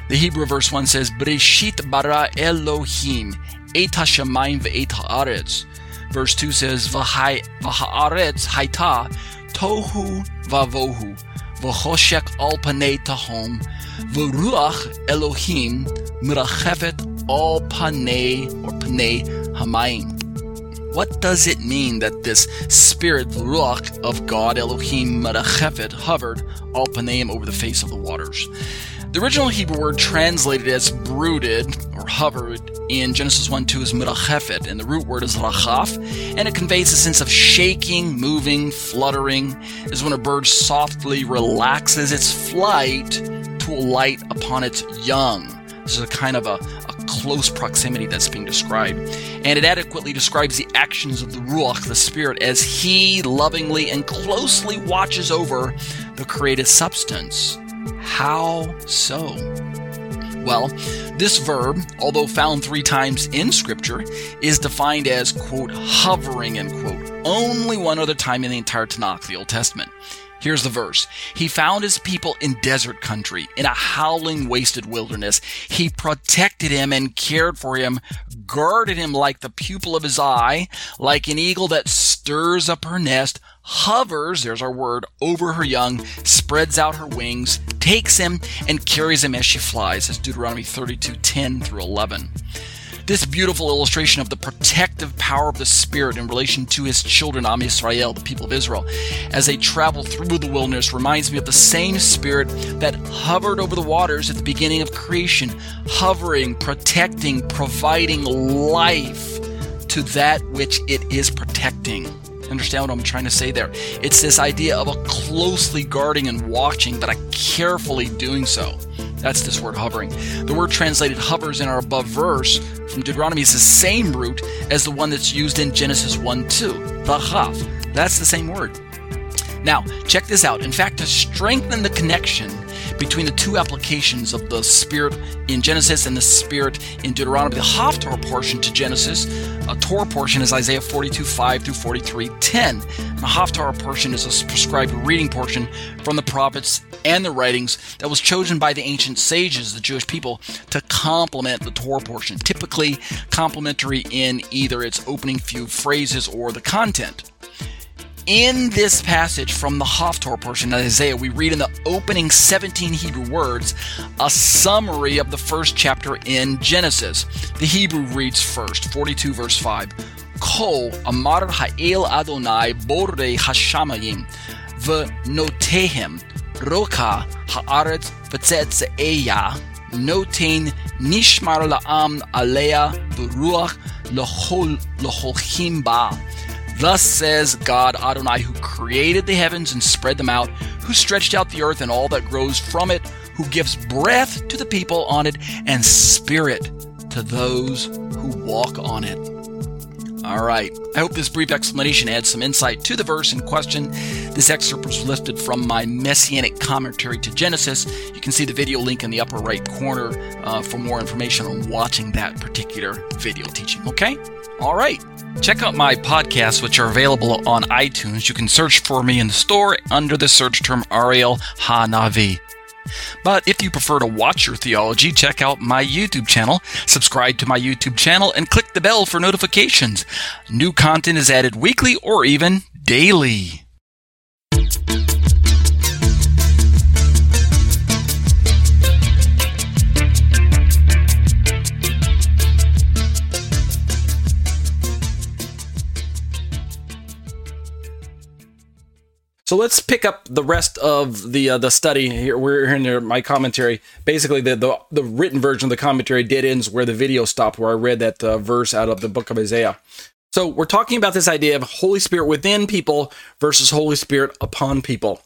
The Hebrew verse 1 says, Bereshit bara Elohim et hashamayim ve'et haaretz. Verse 2 says, V'haaretz haita tohu vavohu v'choshek al panei tahom v'ruach Elohim mirachefet al panei or panei hamayim. What does it mean that this spirit, ruach of God, Elohim Merachefet, hovered al paneim over the face of the waters? The original Hebrew word translated as brooded or hovered in Genesis 1 2 is mirachefet, and the root word is rachaf, and it conveys a sense of shaking, moving, fluttering, as when a bird softly relaxes its flight to alight upon its young. This is a kind of a, a close proximity that's being described. And it adequately describes the actions of the Ruach, the Spirit, as He lovingly and closely watches over the created substance. How so? Well, this verb, although found three times in Scripture, is defined as, quote, hovering, end quote, only one other time in the entire Tanakh, the Old Testament. Here's the verse. He found his people in desert country, in a howling, wasted wilderness. He protected him and cared for him, guarded him like the pupil of his eye, like an eagle that stirs up her nest, hovers, there's our word, over her young, spreads out her wings, takes him, and carries him as she flies. That's Deuteronomy 32, 10 through 11. This beautiful illustration of the protective power of the Spirit in relation to his children, Am Yisrael, the people of Israel, as they travel through the wilderness reminds me of the same Spirit that hovered over the waters at the beginning of creation, hovering, protecting, providing life to that which it is protecting. Understand what I'm trying to say there? It's this idea of a closely guarding and watching, but a carefully doing so. That's this word hovering. The word translated hovers in our above verse from Deuteronomy is the same root as the one that's used in Genesis 1 2, the chav. That's the same word. Now, check this out. In fact, to strengthen the connection between the two applications of the Spirit in Genesis and the Spirit in Deuteronomy, the Haftarah portion to Genesis, a Torah portion is Isaiah 42 5 through 43 10. The Haftarah portion is a prescribed reading portion from the prophets and the writings that was chosen by the ancient sages, the Jewish people, to complement the Torah portion, typically complementary in either its opening few phrases or the content. In this passage from the Haftarah portion of Isaiah, we read in the opening 17 Hebrew words a summary of the first chapter in Genesis. The Hebrew reads first, 42 verse 5. Kol amar ha'el Adonai borei hashamayim v'notehem roka ha'aretz v'tzetze'eya noten nishmar la'am alea v'ruach l'holchim ba Thus says God Adonai, who created the heavens and spread them out, who stretched out the earth and all that grows from it, who gives breath to the people on it and spirit to those who walk on it. All right. I hope this brief explanation adds some insight to the verse in question. This excerpt was lifted from my messianic commentary to Genesis. You can see the video link in the upper right corner uh, for more information on watching that particular video teaching. Okay? All right. Check out my podcasts, which are available on iTunes. You can search for me in the store under the search term Ariel Hanavi. But if you prefer to watch your theology, check out my YouTube channel, subscribe to my YouTube channel, and click the bell for notifications. New content is added weekly or even daily. So let's pick up the rest of the uh, the study here. We're in my commentary. Basically, the, the, the written version of the commentary dead ends where the video stopped, where I read that uh, verse out of the book of Isaiah. So we're talking about this idea of Holy Spirit within people versus Holy Spirit upon people.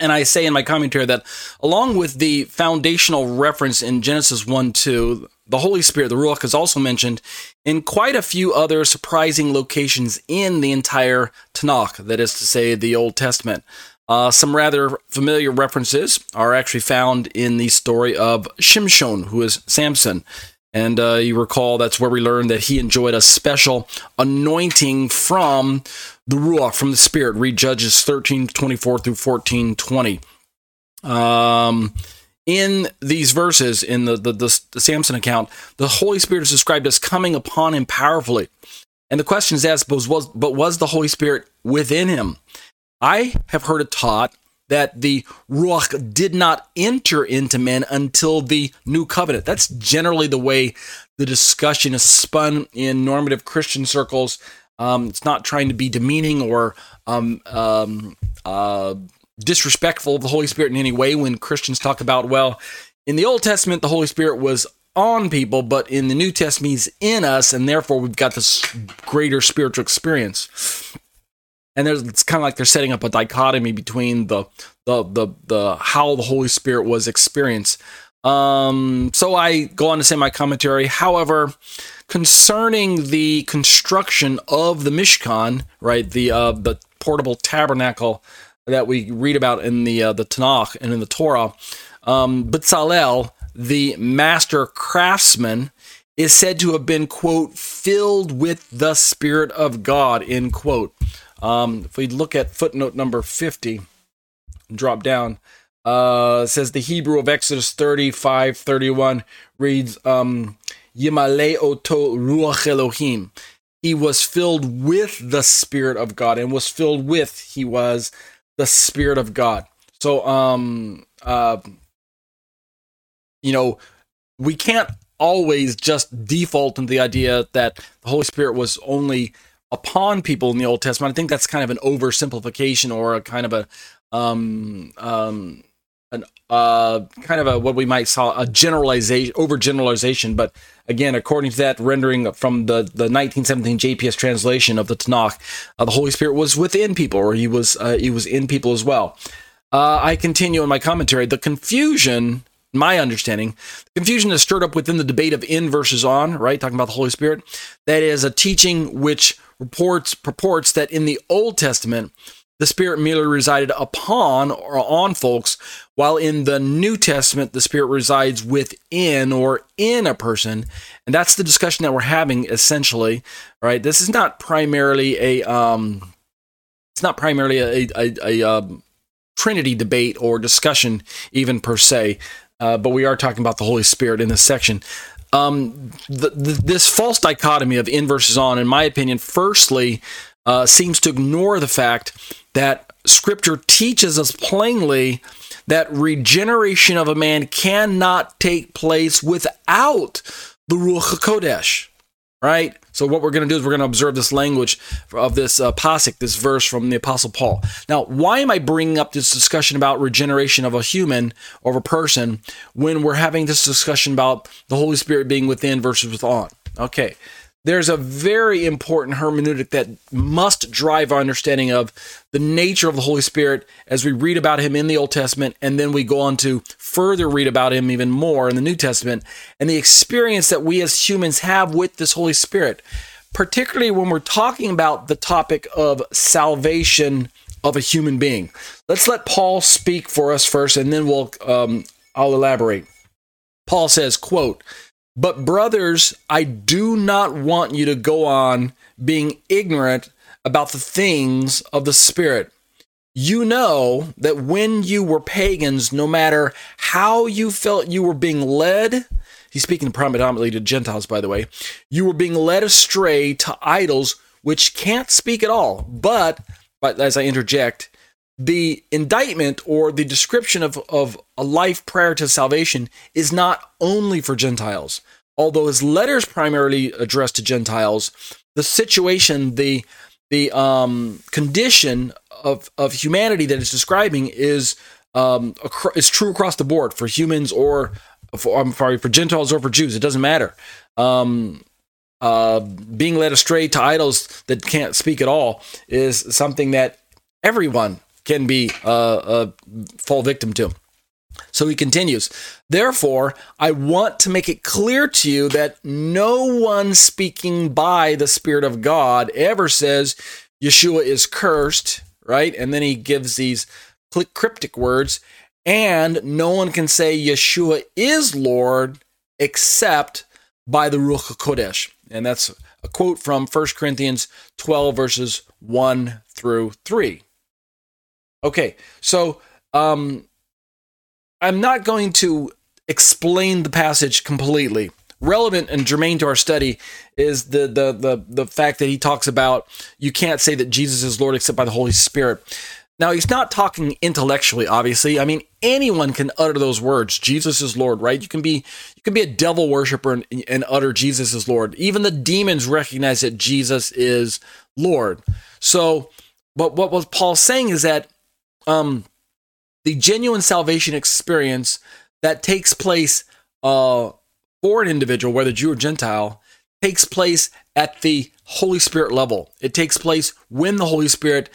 And I say in my commentary that along with the foundational reference in Genesis 1 2, the Holy Spirit, the Ruach, is also mentioned in quite a few other surprising locations in the entire Tanakh, that is to say, the Old Testament. Uh, some rather familiar references are actually found in the story of Shimshon, who is Samson. And uh, you recall that's where we learned that he enjoyed a special anointing from the Ruach, from the Spirit. Read Judges 13 24 through 14 20. Um, in these verses, in the, the, the, the Samson account, the Holy Spirit is described as coming upon him powerfully. And the question is asked, but was, but was the Holy Spirit within him? I have heard it taught that the Ruach did not enter into men until the new covenant. That's generally the way the discussion is spun in normative Christian circles. Um, it's not trying to be demeaning or um, um, uh, disrespectful of the Holy Spirit in any way when Christians talk about, well, in the Old Testament, the Holy Spirit was on people, but in the New Testament, he's in us, and therefore we've got this greater spiritual experience and there's it's kind of like they're setting up a dichotomy between the the the the how the Holy Spirit was experienced. Um, so I go on to say my commentary. However, concerning the construction of the Mishkan, right, the uh, the portable tabernacle that we read about in the uh, the Tanakh and in the Torah, um, Bezalel, the master craftsman, is said to have been quote filled with the Spirit of God end quote. Um, if we look at footnote number 50, drop down, uh, says the Hebrew of Exodus 35 31 reads, um, Yimale oto ruach Elohim. He was filled with the Spirit of God, and was filled with, he was the Spirit of God. So, um, uh, you know, we can't always just default into the idea that the Holy Spirit was only upon people in the Old Testament. I think that's kind of an oversimplification or a kind of a um, um, an uh, kind of a what we might call a generalization, overgeneralization. But again, according to that rendering from the the 1917 JPS translation of the Tanakh, uh, the Holy Spirit was within people, or he was uh, he was in people as well. Uh, I continue in my commentary. The confusion my understanding, confusion is stirred up within the debate of in versus on, right? Talking about the Holy Spirit. That is a teaching which reports purports that in the Old Testament, the Spirit merely resided upon or on folks, while in the New Testament, the Spirit resides within or in a person. And that's the discussion that we're having essentially, right? This is not primarily a, um, it's not primarily a, a, a, a um, Trinity debate or discussion, even per se, uh, but we are talking about the Holy Spirit in this section um, the, the, this false dichotomy of in versus on, in my opinion, firstly, uh, seems to ignore the fact that Scripture teaches us plainly that regeneration of a man cannot take place without the Ruach HaKodesh right? So what we're going to do is we're going to observe this language of this uh, pasuk, this verse from the Apostle Paul. Now, why am I bringing up this discussion about regeneration of a human or a person when we're having this discussion about the Holy Spirit being within versus without? Okay, there's a very important hermeneutic that must drive our understanding of the nature of the Holy Spirit as we read about him in the Old Testament, and then we go on to further read about him even more in the New Testament, and the experience that we as humans have with this Holy Spirit, particularly when we're talking about the topic of salvation of a human being. Let's let Paul speak for us first, and then we'll um, I'll elaborate. Paul says, quote, but, brothers, I do not want you to go on being ignorant about the things of the Spirit. You know that when you were pagans, no matter how you felt you were being led, he's speaking predominantly to Gentiles, by the way, you were being led astray to idols which can't speak at all. But, but as I interject, the indictment or the description of, of a life prior to salvation is not only for Gentiles. Although his letters primarily addressed to Gentiles, the situation, the the um, condition of, of humanity that it's describing is um, is true across the board for humans or for, I'm sorry for Gentiles or for Jews. It doesn't matter. Um, uh, being led astray to idols that can't speak at all is something that everyone can be uh, uh, fall victim to. So he continues, Therefore, I want to make it clear to you that no one speaking by the Spirit of God ever says Yeshua is cursed, right? And then he gives these cryptic words, and no one can say Yeshua is Lord except by the Ruach HaKodesh. And that's a quote from 1 Corinthians 12, verses 1 through 3. Okay, so um, I'm not going to explain the passage completely. Relevant and germane to our study is the, the the the fact that he talks about you can't say that Jesus is Lord except by the Holy Spirit. Now he's not talking intellectually, obviously. I mean, anyone can utter those words. Jesus is Lord, right? You can be you can be a devil worshiper and, and utter Jesus is Lord. Even the demons recognize that Jesus is Lord. So, but what was Paul saying is that um, the genuine salvation experience that takes place uh, for an individual, whether Jew or Gentile, takes place at the Holy Spirit level. It takes place when the Holy Spirit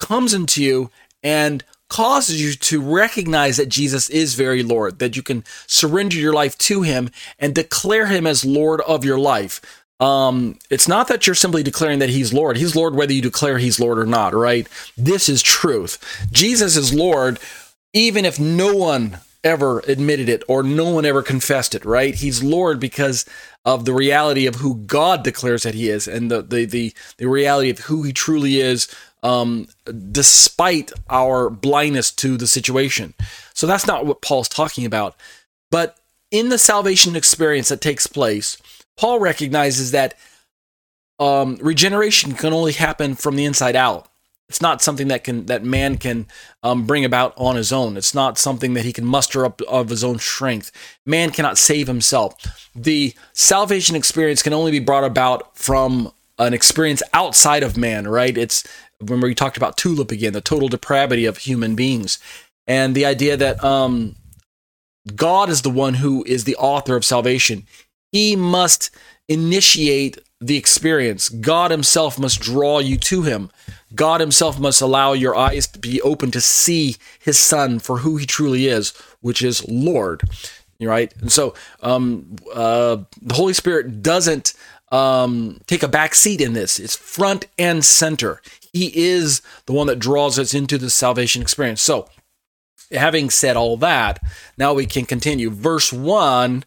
comes into you and causes you to recognize that Jesus is very Lord, that you can surrender your life to Him and declare Him as Lord of your life. Um, it's not that you're simply declaring that He's Lord. He's Lord whether you declare He's Lord or not, right? This is truth. Jesus is Lord even if no one ever admitted it or no one ever confessed it, right? He's Lord because of the reality of who God declares that he is and the the the, the reality of who he truly is um, despite our blindness to the situation. So that's not what Paul's talking about. But in the salvation experience that takes place, Paul recognizes that um, regeneration can only happen from the inside out. It's not something that can that man can um, bring about on his own. It's not something that he can muster up of his own strength. Man cannot save himself. The salvation experience can only be brought about from an experience outside of man. Right? It's remember we talked about tulip again, the total depravity of human beings, and the idea that um, God is the one who is the author of salvation. He must initiate the experience. God Himself must draw you to Him. God Himself must allow your eyes to be open to see His Son for who He truly is, which is Lord. Right? And so um, uh, the Holy Spirit doesn't um, take a back seat in this, it's front and center. He is the one that draws us into the salvation experience. So, having said all that, now we can continue. Verse 1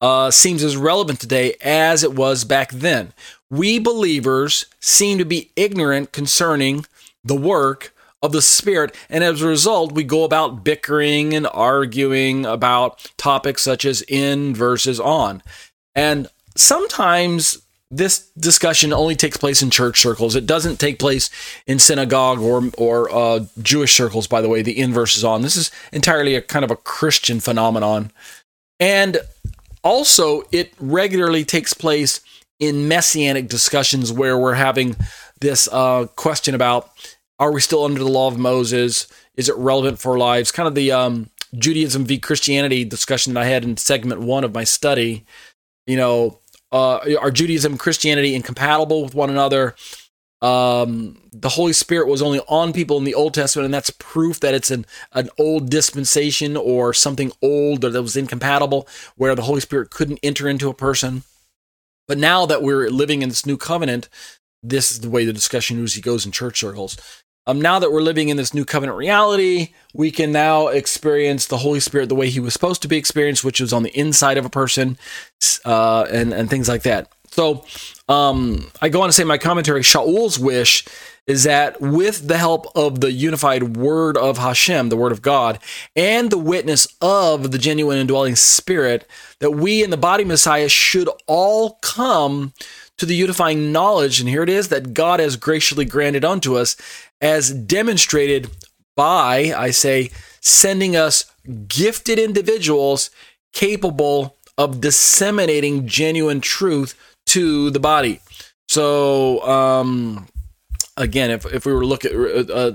uh, seems as relevant today as it was back then. We believers seem to be ignorant concerning the work of the Spirit, and as a result, we go about bickering and arguing about topics such as in versus on. And sometimes this discussion only takes place in church circles. It doesn't take place in synagogue or or uh, Jewish circles. By the way, the in versus on. This is entirely a kind of a Christian phenomenon, and also, it regularly takes place in messianic discussions where we're having this uh, question about are we still under the law of Moses? Is it relevant for lives? Kind of the um, Judaism v Christianity discussion that I had in segment one of my study. You know, uh, are Judaism and Christianity incompatible with one another? Um, the Holy Spirit was only on people in the Old Testament, and that's proof that it's an, an old dispensation or something old or that was incompatible, where the Holy Spirit couldn't enter into a person. But now that we're living in this new covenant, this is the way the discussion usually goes in church circles. Um, now that we're living in this new covenant reality, we can now experience the Holy Spirit the way He was supposed to be experienced, which was on the inside of a person, uh, and and things like that. So um, I go on to say my commentary, Shaul's wish is that with the help of the unified word of Hashem, the word of God, and the witness of the genuine indwelling spirit, that we in the body Messiah should all come to the unifying knowledge, and here it is, that God has graciously granted unto us, as demonstrated by, I say, sending us gifted individuals capable of disseminating genuine truth to the body. So, um, again, if, if we were to look at, uh, uh,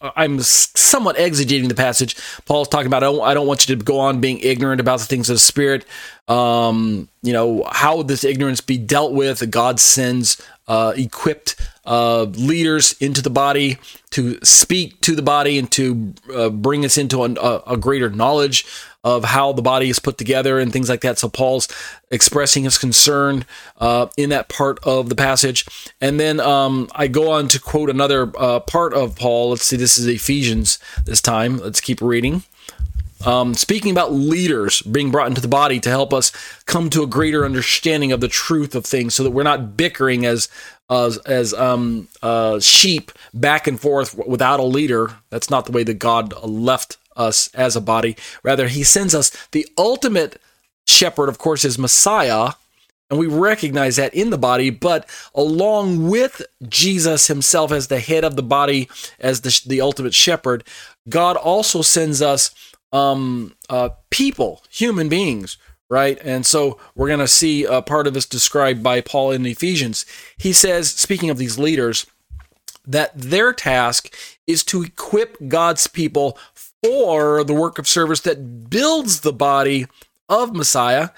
uh, I'm somewhat exegeting the passage. Paul's talking about, I don't, I don't, want you to go on being ignorant about the things of the Spirit. Um, you know, how would this ignorance be dealt with? God sends uh, equipped uh, leaders into the body to speak to the body and to uh, bring us into a, a, greater knowledge of how the body is put together and things like that. So Paul's expressing his concern uh, in that part of the passage. And then um, I go on to quote another uh, part of Paul. Let's see, this is Ephesians this time. Let's keep reading. Um, speaking about leaders being brought into the body to help us come to a greater understanding of the truth of things so that we're not bickering as as, as um, uh, sheep back and forth without a leader. That's not the way that God left us as a body. Rather, He sends us the ultimate shepherd, of course, is Messiah. And we recognize that in the body, but along with Jesus himself as the head of the body, as the, the ultimate shepherd, God also sends us um, uh, people, human beings, right? And so we're going to see a part of this described by Paul in Ephesians. He says, speaking of these leaders, that their task is to equip God's people for the work of service that builds the body of Messiah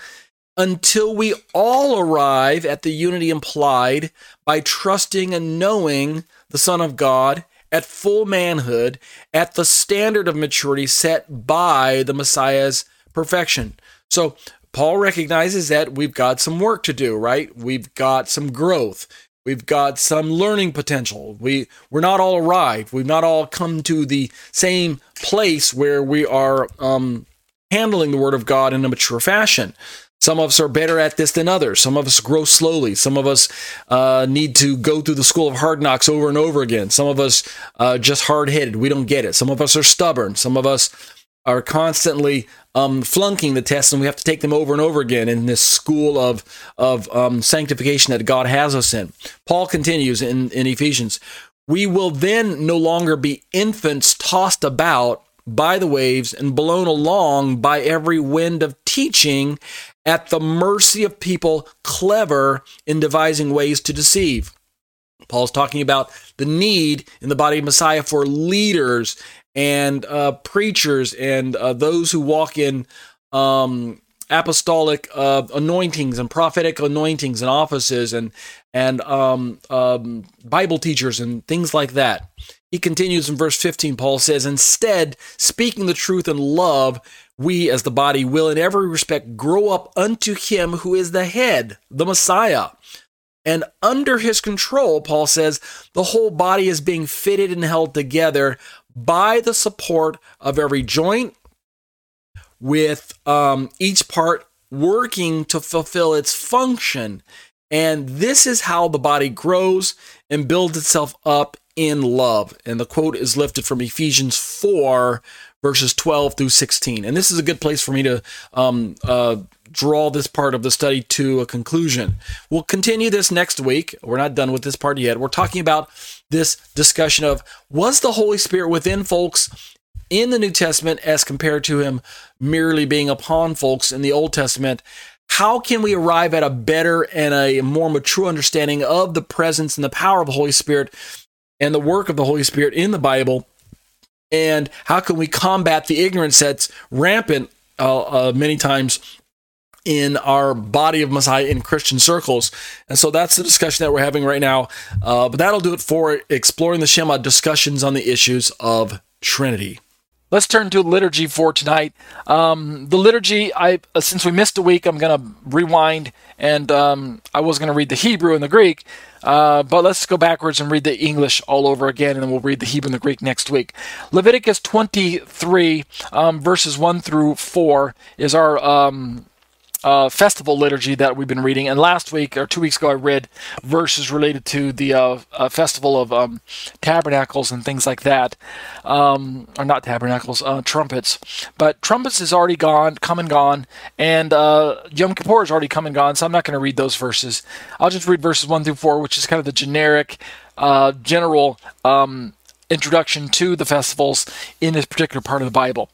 until we all arrive at the unity implied by trusting and knowing the Son of God at full manhood at the standard of maturity set by the Messiah's perfection. So, Paul recognizes that we've got some work to do, right? We've got some growth. We've got some learning potential. We we're not all arrived. We've not all come to the same place where we are um, handling the Word of God in a mature fashion. Some of us are better at this than others. Some of us grow slowly. Some of us uh, need to go through the school of hard knocks over and over again. Some of us uh, just hard headed. We don't get it. Some of us are stubborn. Some of us are constantly um, flunking the tests, and we have to take them over and over again in this school of of um, sanctification that God has us in. Paul continues in, in Ephesians. We will then no longer be infants tossed about by the waves and blown along by every wind of teaching at the mercy of people clever in devising ways to deceive. Paul's talking about the need in the body of Messiah for leaders and uh, preachers and uh, those who walk in um, apostolic uh, anointings and prophetic anointings and offices and and um, um, Bible teachers and things like that. He continues in verse 15. Paul says, "Instead, speaking the truth in love, we as the body will in every respect grow up unto Him who is the head, the Messiah." And under his control, Paul says, the whole body is being fitted and held together by the support of every joint, with um, each part working to fulfill its function. And this is how the body grows and builds itself up in love. And the quote is lifted from Ephesians 4, verses 12 through 16. And this is a good place for me to um, uh, draw this part of the study to a conclusion. We'll continue this next week. We're not done with this part yet. We're talking about this discussion of was the Holy Spirit within folks in the New Testament as compared to him merely being upon folks in the Old Testament? How can we arrive at a better and a more mature understanding of the presence and the power of the Holy Spirit and the work of the Holy Spirit in the Bible? And how can we combat the ignorance that's rampant uh, uh, many times in our body of Messiah in Christian circles. And so that's the discussion that we're having right now. Uh, but that'll do it for exploring the Shema discussions on the issues of Trinity. Let's turn to liturgy for tonight. Um, the liturgy, I uh, since we missed a week, I'm going to rewind, and um, I was going to read the Hebrew and the Greek, uh, but let's go backwards and read the English all over again, and then we'll read the Hebrew and the Greek next week. Leviticus 23, um, verses 1 through 4, is our um, uh, festival liturgy that we've been reading. And last week or two weeks ago, I read verses related to the uh, uh, festival of um, tabernacles and things like that. Um, or not tabernacles, uh, trumpets. But trumpets is already gone, come and gone, and uh, Yom Kippur is already come and gone. So I'm not going to read those verses. I'll just read verses one through four, which is kind of the generic, uh, general. Um, introduction to the festivals in this particular part of the Bible.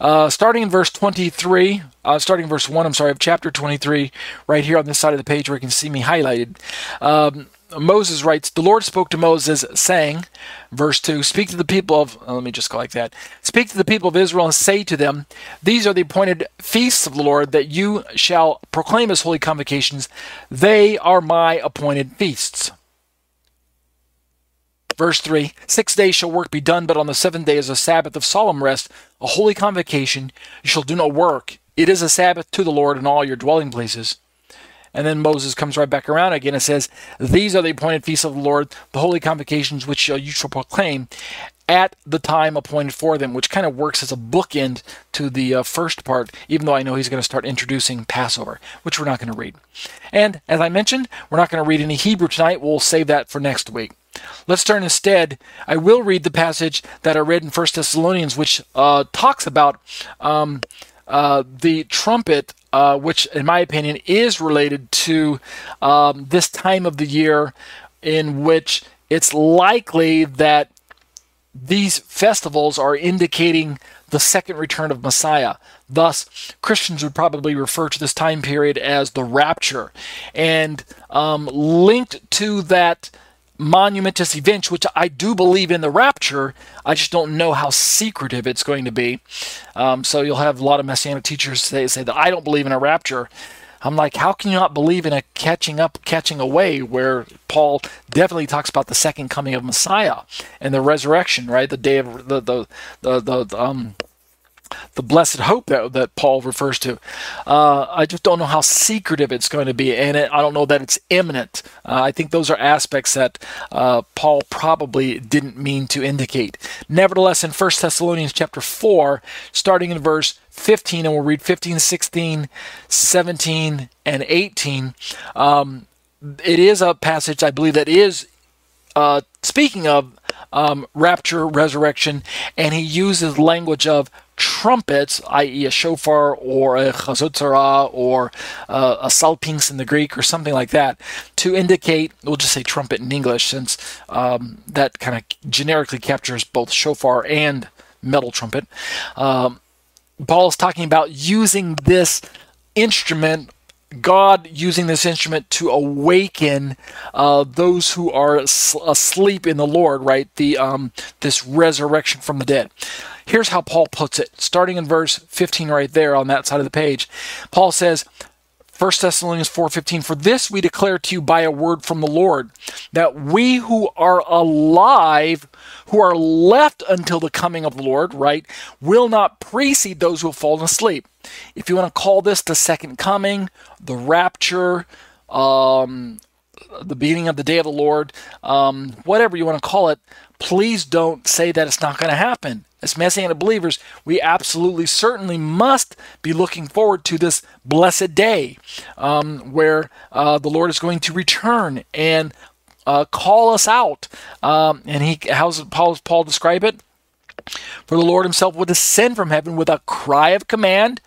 Uh, starting in verse 23, uh, starting in verse 1, I'm sorry, of chapter 23, right here on this side of the page where you can see me highlighted. Um, Moses writes, The Lord spoke to Moses, saying, verse 2, Speak to the people of, uh, let me just go like that. Speak to the people of Israel and say to them, These are the appointed feasts of the Lord that you shall proclaim as holy convocations. They are my appointed feasts. Verse 3 Six days shall work be done, but on the seventh day is a Sabbath of solemn rest, a holy convocation. You shall do no work. It is a Sabbath to the Lord in all your dwelling places. And then Moses comes right back around again and says, These are the appointed feasts of the Lord, the holy convocations which you shall proclaim at the time appointed for them, which kind of works as a bookend to the uh, first part, even though I know he's going to start introducing Passover, which we're not going to read. And as I mentioned, we're not going to read any Hebrew tonight. We'll save that for next week. Let's turn instead. I will read the passage that I read in First Thessalonians, which uh, talks about um, uh, the trumpet, uh, which, in my opinion, is related to um, this time of the year in which it's likely that these festivals are indicating the second return of Messiah. Thus, Christians would probably refer to this time period as the rapture. And um, linked to that monumentous event, which I do believe in the rapture. I just don't know how secretive it's going to be. Um, so you'll have a lot of messianic teachers say, say that I don't believe in a rapture. I'm like, how can you not believe in a catching up, catching away, where Paul definitely talks about the second coming of Messiah and the resurrection, right? The day of the the the, the um the blessed hope that, that Paul refers to. Uh, I just don't know how secretive it's going to be, and it, I don't know that it's imminent. Uh, I think those are aspects that uh, Paul probably didn't mean to indicate. Nevertheless, in 1 Thessalonians chapter 4, starting in verse 15, and we'll read 15, 16, 17, and 18, um, it is a passage I believe that is uh, speaking of um, rapture, resurrection, and he uses language of trumpets, i.e., a shofar or a chazotzara or uh, a salpinx in the Greek or something like that, to indicate, we'll just say trumpet in English, since um, that kind of generically captures both shofar and metal trumpet. Um, Paul is talking about using this instrument God using this instrument to awaken uh, those who are asleep in the Lord, right? The um, this resurrection from the dead. Here's how Paul puts it, starting in verse 15 right there on that side of the page. Paul says, 1 Thessalonians 4:15 For this we declare to you by a word from the Lord that we who are alive who are left until the coming of the Lord right will not precede those who have fallen asleep. If you want to call this the second coming, the rapture, um, the beginning of the day of the Lord, um, whatever you want to call it, please don't say that it's not going to happen. As Messianic believers, we absolutely certainly must be looking forward to this blessed day um, where uh, the Lord is going to return and uh, call us out. Um, and he, how's Paul, Paul describe it? For the Lord himself will descend from heaven with a cry of command,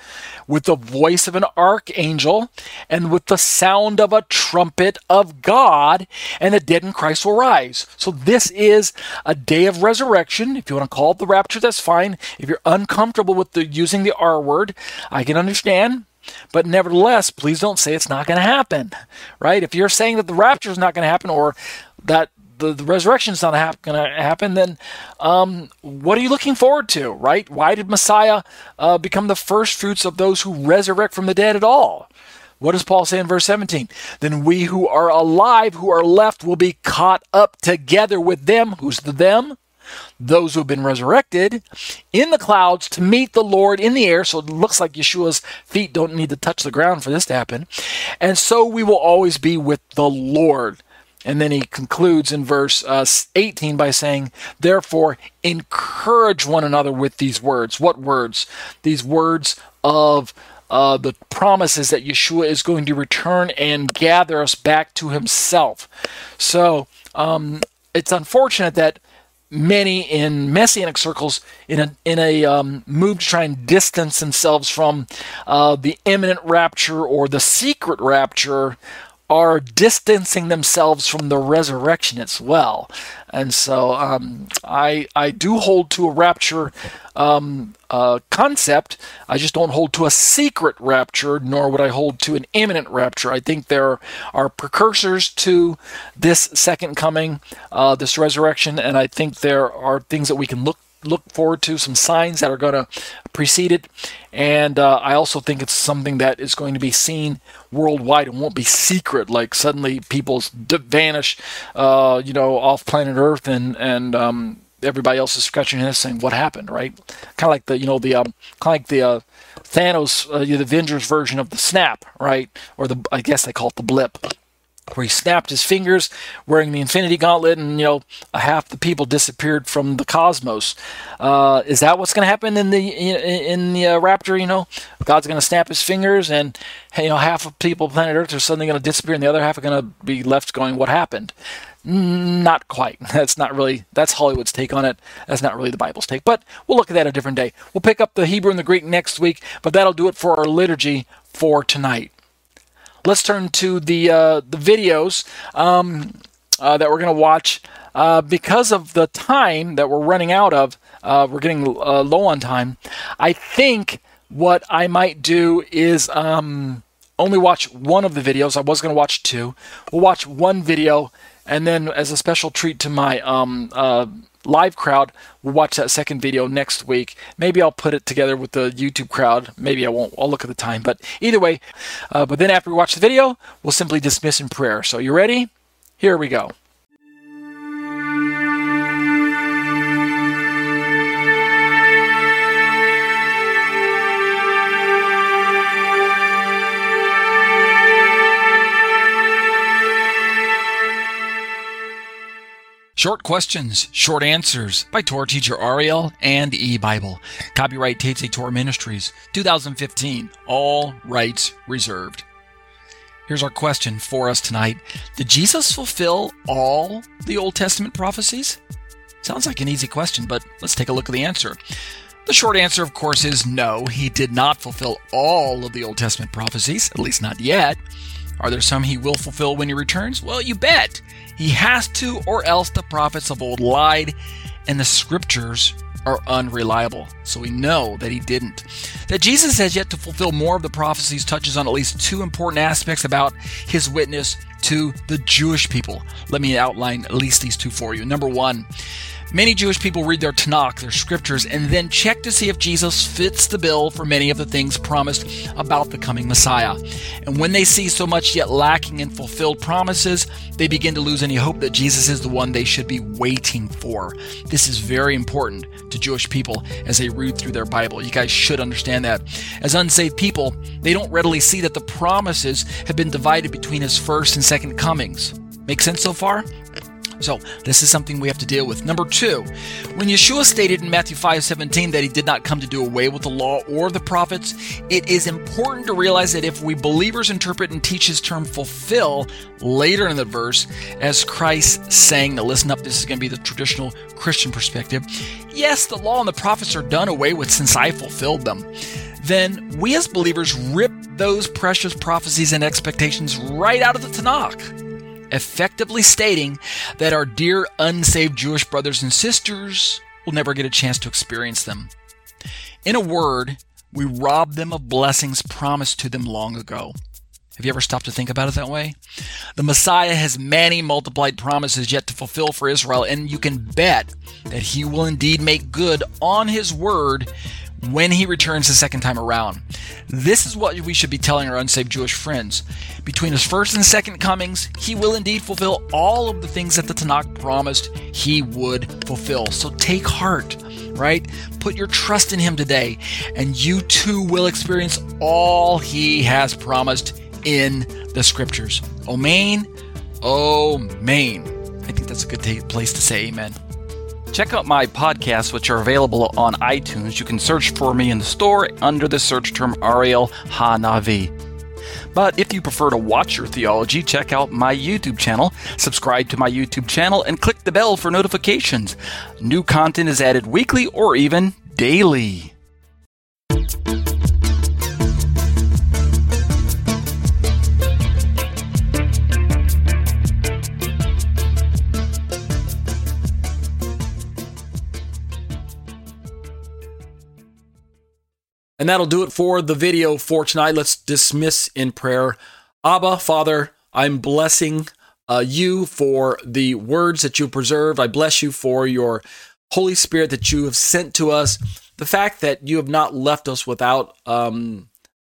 with the voice of an archangel, and with the sound of a trumpet of God, and the dead in Christ will rise. So this is a day of resurrection. If you want to call it the rapture, that's fine. If you're uncomfortable with the, using the R word, I can understand. But nevertheless, please don't say it's not going to happen, right? If you're saying that the rapture is not going to happen or that the, the resurrection is not hap- going to happen, then um, what are you looking forward to, right? Why did Messiah uh, become the first fruits of those who resurrect from the dead at all? What does Paul say in verse 17? Then we who are alive, who are left, will be caught up together with them. Who's the them? Those who have been resurrected in the clouds to meet the Lord in the air. So it looks like Yeshua's feet don't need to touch the ground for this to happen. And so we will always be with the Lord. And then he concludes in verse uh, 18 by saying, Therefore, encourage one another with these words. What words? These words of uh, the promises that Yeshua is going to return and gather us back to himself. So um, it's unfortunate that many in messianic circles in a in a um, move to try and distance themselves from uh, the imminent rapture or the secret rapture are distancing themselves from the resurrection as well. And so um, I, I do hold to a rapture um, uh, concept. I just don't hold to a secret rapture, nor would I hold to an imminent rapture. I think there are precursors to this second coming, uh, this resurrection, and I think there are things that we can look look forward to, some signs that are going to precede it. And uh, I also think it's something that is going to be seen worldwide and won't be secret. Like suddenly people vanish, uh, you know, off planet Earth, and and um, everybody else is scratching their head saying, "What happened?" Right? Kind of like the you know the um, kind of like the uh, Thanos, uh, the Avengers version of the snap, right? Or the I guess they call it the blip where he snapped his fingers wearing the Infinity Gauntlet, and you know half the people disappeared from the cosmos. Uh, is that what's going to happen in the in, the uh, Rapture? You know, God's going to snap His fingers, and you know half of people planet Earth are suddenly going to disappear, and the other half are going to be left going, "What happened?" Not quite. <laughs> That's not really. That's Hollywood's take on it. That's not really the Bible's take. But we'll look at that a different day. We'll pick up the Hebrew and the Greek next week. But that'll do it for our liturgy for tonight let's turn to the uh, the videos um, uh, that we're going to watch. Uh, because of the time that we're running out of, uh, we're getting uh, low on time. I think what I might do is um, only watch one of the videos. I was going to watch two. We'll watch one video, and then as a special treat to my um, uh, live crowd will watch that second video next week. Maybe I'll put it together with the YouTube crowd. Maybe I won't. I'll look at the time. But either way, uh, but then after we watch the video, we'll simply dismiss in prayer. So you ready? Here we go. Short Questions, Short Answers by Torah Teacher Ariel and eBible. Copyright Tetze Torah Ministries, 2015. All rights reserved. Here's our question for us tonight Did Jesus fulfill all the Old Testament prophecies? Sounds like an easy question, but let's take a look at the answer. The short answer, of course, is no, he did not fulfill all of the Old Testament prophecies, at least not yet. Are there some he will fulfill when he returns? Well, you bet. He has to, or else the prophets of old lied, and the scriptures are unreliable. So we know that he didn't. That Jesus has yet to fulfill more of the prophecies touches on at least two important aspects about his witness to the Jewish people. Let me outline at least these two for you. Number one, Many Jewish people read their Tanakh, their scriptures, and then check to see if Jesus fits the bill for many of the things promised about the coming Messiah. And when they see so much yet lacking in fulfilled promises, they begin to lose any hope that Jesus is the one they should be waiting for. This is very important to Jewish people as they read through their Bible. You guys should understand that. As unsaved people, they don't readily see that the promises have been divided between his first and second comings. Make sense so far? So this is something we have to deal with. Number two, when Yeshua stated in Matthew 5 17 that he did not come to do away with the law or the prophets, it is important to realize that if we believers interpret and teach his term fulfill later in the verse as Christ saying, now listen up, this is going to be the traditional Christian perspective. Yes, the law and the prophets are done away with since I fulfilled them. Then we as believers rip those precious prophecies and expectations right out of the Tanakh effectively stating that our dear unsaved Jewish brothers and sisters will never get a chance to experience them. In a word, we rob them of blessings promised to them long ago. Have you ever stopped to think about it that way? The Messiah has many multiplied promises yet to fulfill for Israel, and you can bet that he will indeed make good on his word when he returns the second time around. This is what we should be telling our unsaved Jewish friends. Between his first and second comings, he will indeed fulfill all of the things that the Tanakh promised he would fulfill. So take heart, right? Put your trust in him today, and you too will experience all he has promised in the scriptures. Amen. Amen. I think that's a good place to say amen. Check out my podcasts, which are available on iTunes. You can search for me in the store under the search term Ariel Hanavi. But if you prefer to watch your theology, check out my YouTube channel, subscribe to my YouTube channel, and click the bell for notifications. New content is added weekly or even daily. And that'll do it for the video for tonight. Let's dismiss in prayer. Abba, Father, I'm blessing uh, you for the words that you preserved. I bless you for your Holy Spirit that you have sent to us, the fact that you have not left us without um,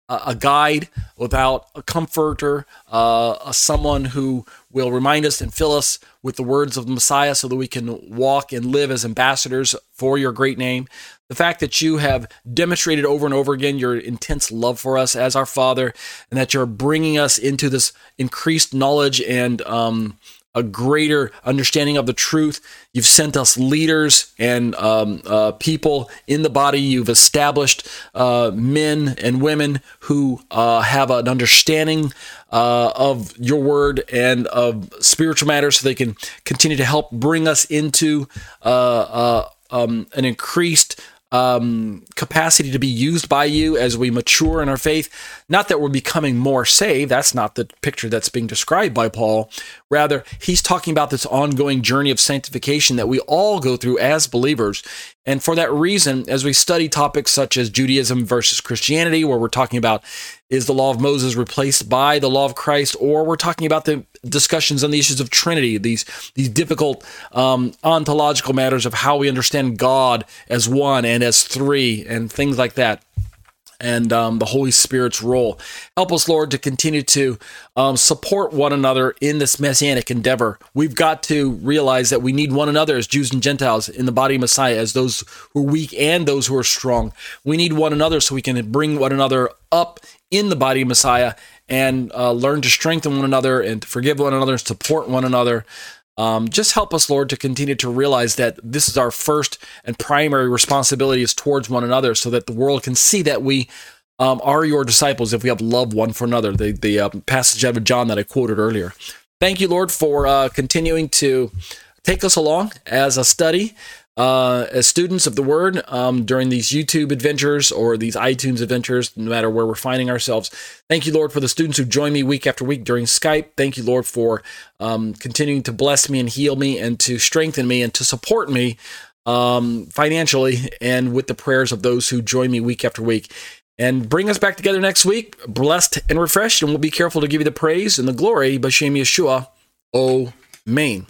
a guide, without a comforter, uh, someone who will remind us and fill us with the words of the Messiah so that we can walk and live as ambassadors for your great name. The fact that you have demonstrated over and over again your intense love for us as our Father, and that you're bringing us into this increased knowledge and um, a greater understanding of the truth. You've sent us leaders and um, uh, people in the body. You've established uh, men and women who uh, have an understanding uh, of your word and of spiritual matters so they can continue to help bring us into uh, uh, um, an increased um, capacity to be used by you as we mature in our faith. Not that we're becoming more saved. That's not the picture that's being described by Paul. Rather, he's talking about this ongoing journey of sanctification that we all go through as believers. And for that reason, as we study topics such as Judaism versus Christianity, where we're talking about is the law of Moses replaced by the law of Christ, or we're talking about the discussions on the issues of Trinity, these these difficult um, ontological matters of how we understand God as one and as three, and things like that and um, the Holy Spirit's role. Help us, Lord, to continue to um, support one another in this messianic endeavor. We've got to realize that we need one another as Jews and Gentiles in the body of Messiah, as those who are weak and those who are strong. We need one another so we can bring one another up in the body of Messiah and uh, learn to strengthen one another and to forgive one another and support one another. Um, just help us, Lord, to continue to realize that this is our first and primary responsibility is towards one another so that the world can see that we um, are your disciples if we have love one for another. The, the uh, passage out of John that I quoted earlier. Thank you, Lord, for uh, continuing to take us along as a study uh, as students of the Word um, during these YouTube adventures or these iTunes adventures, no matter where we're finding ourselves. Thank you, Lord, for the students who join me week after week during Skype. Thank you, Lord, for um, continuing to bless me and heal me and to strengthen me and to support me um, financially and with the prayers of those who join me week after week. And bring us back together next week, blessed and refreshed, and we'll be careful to give you the praise and the glory. B'Shem Yeshua. O Amen.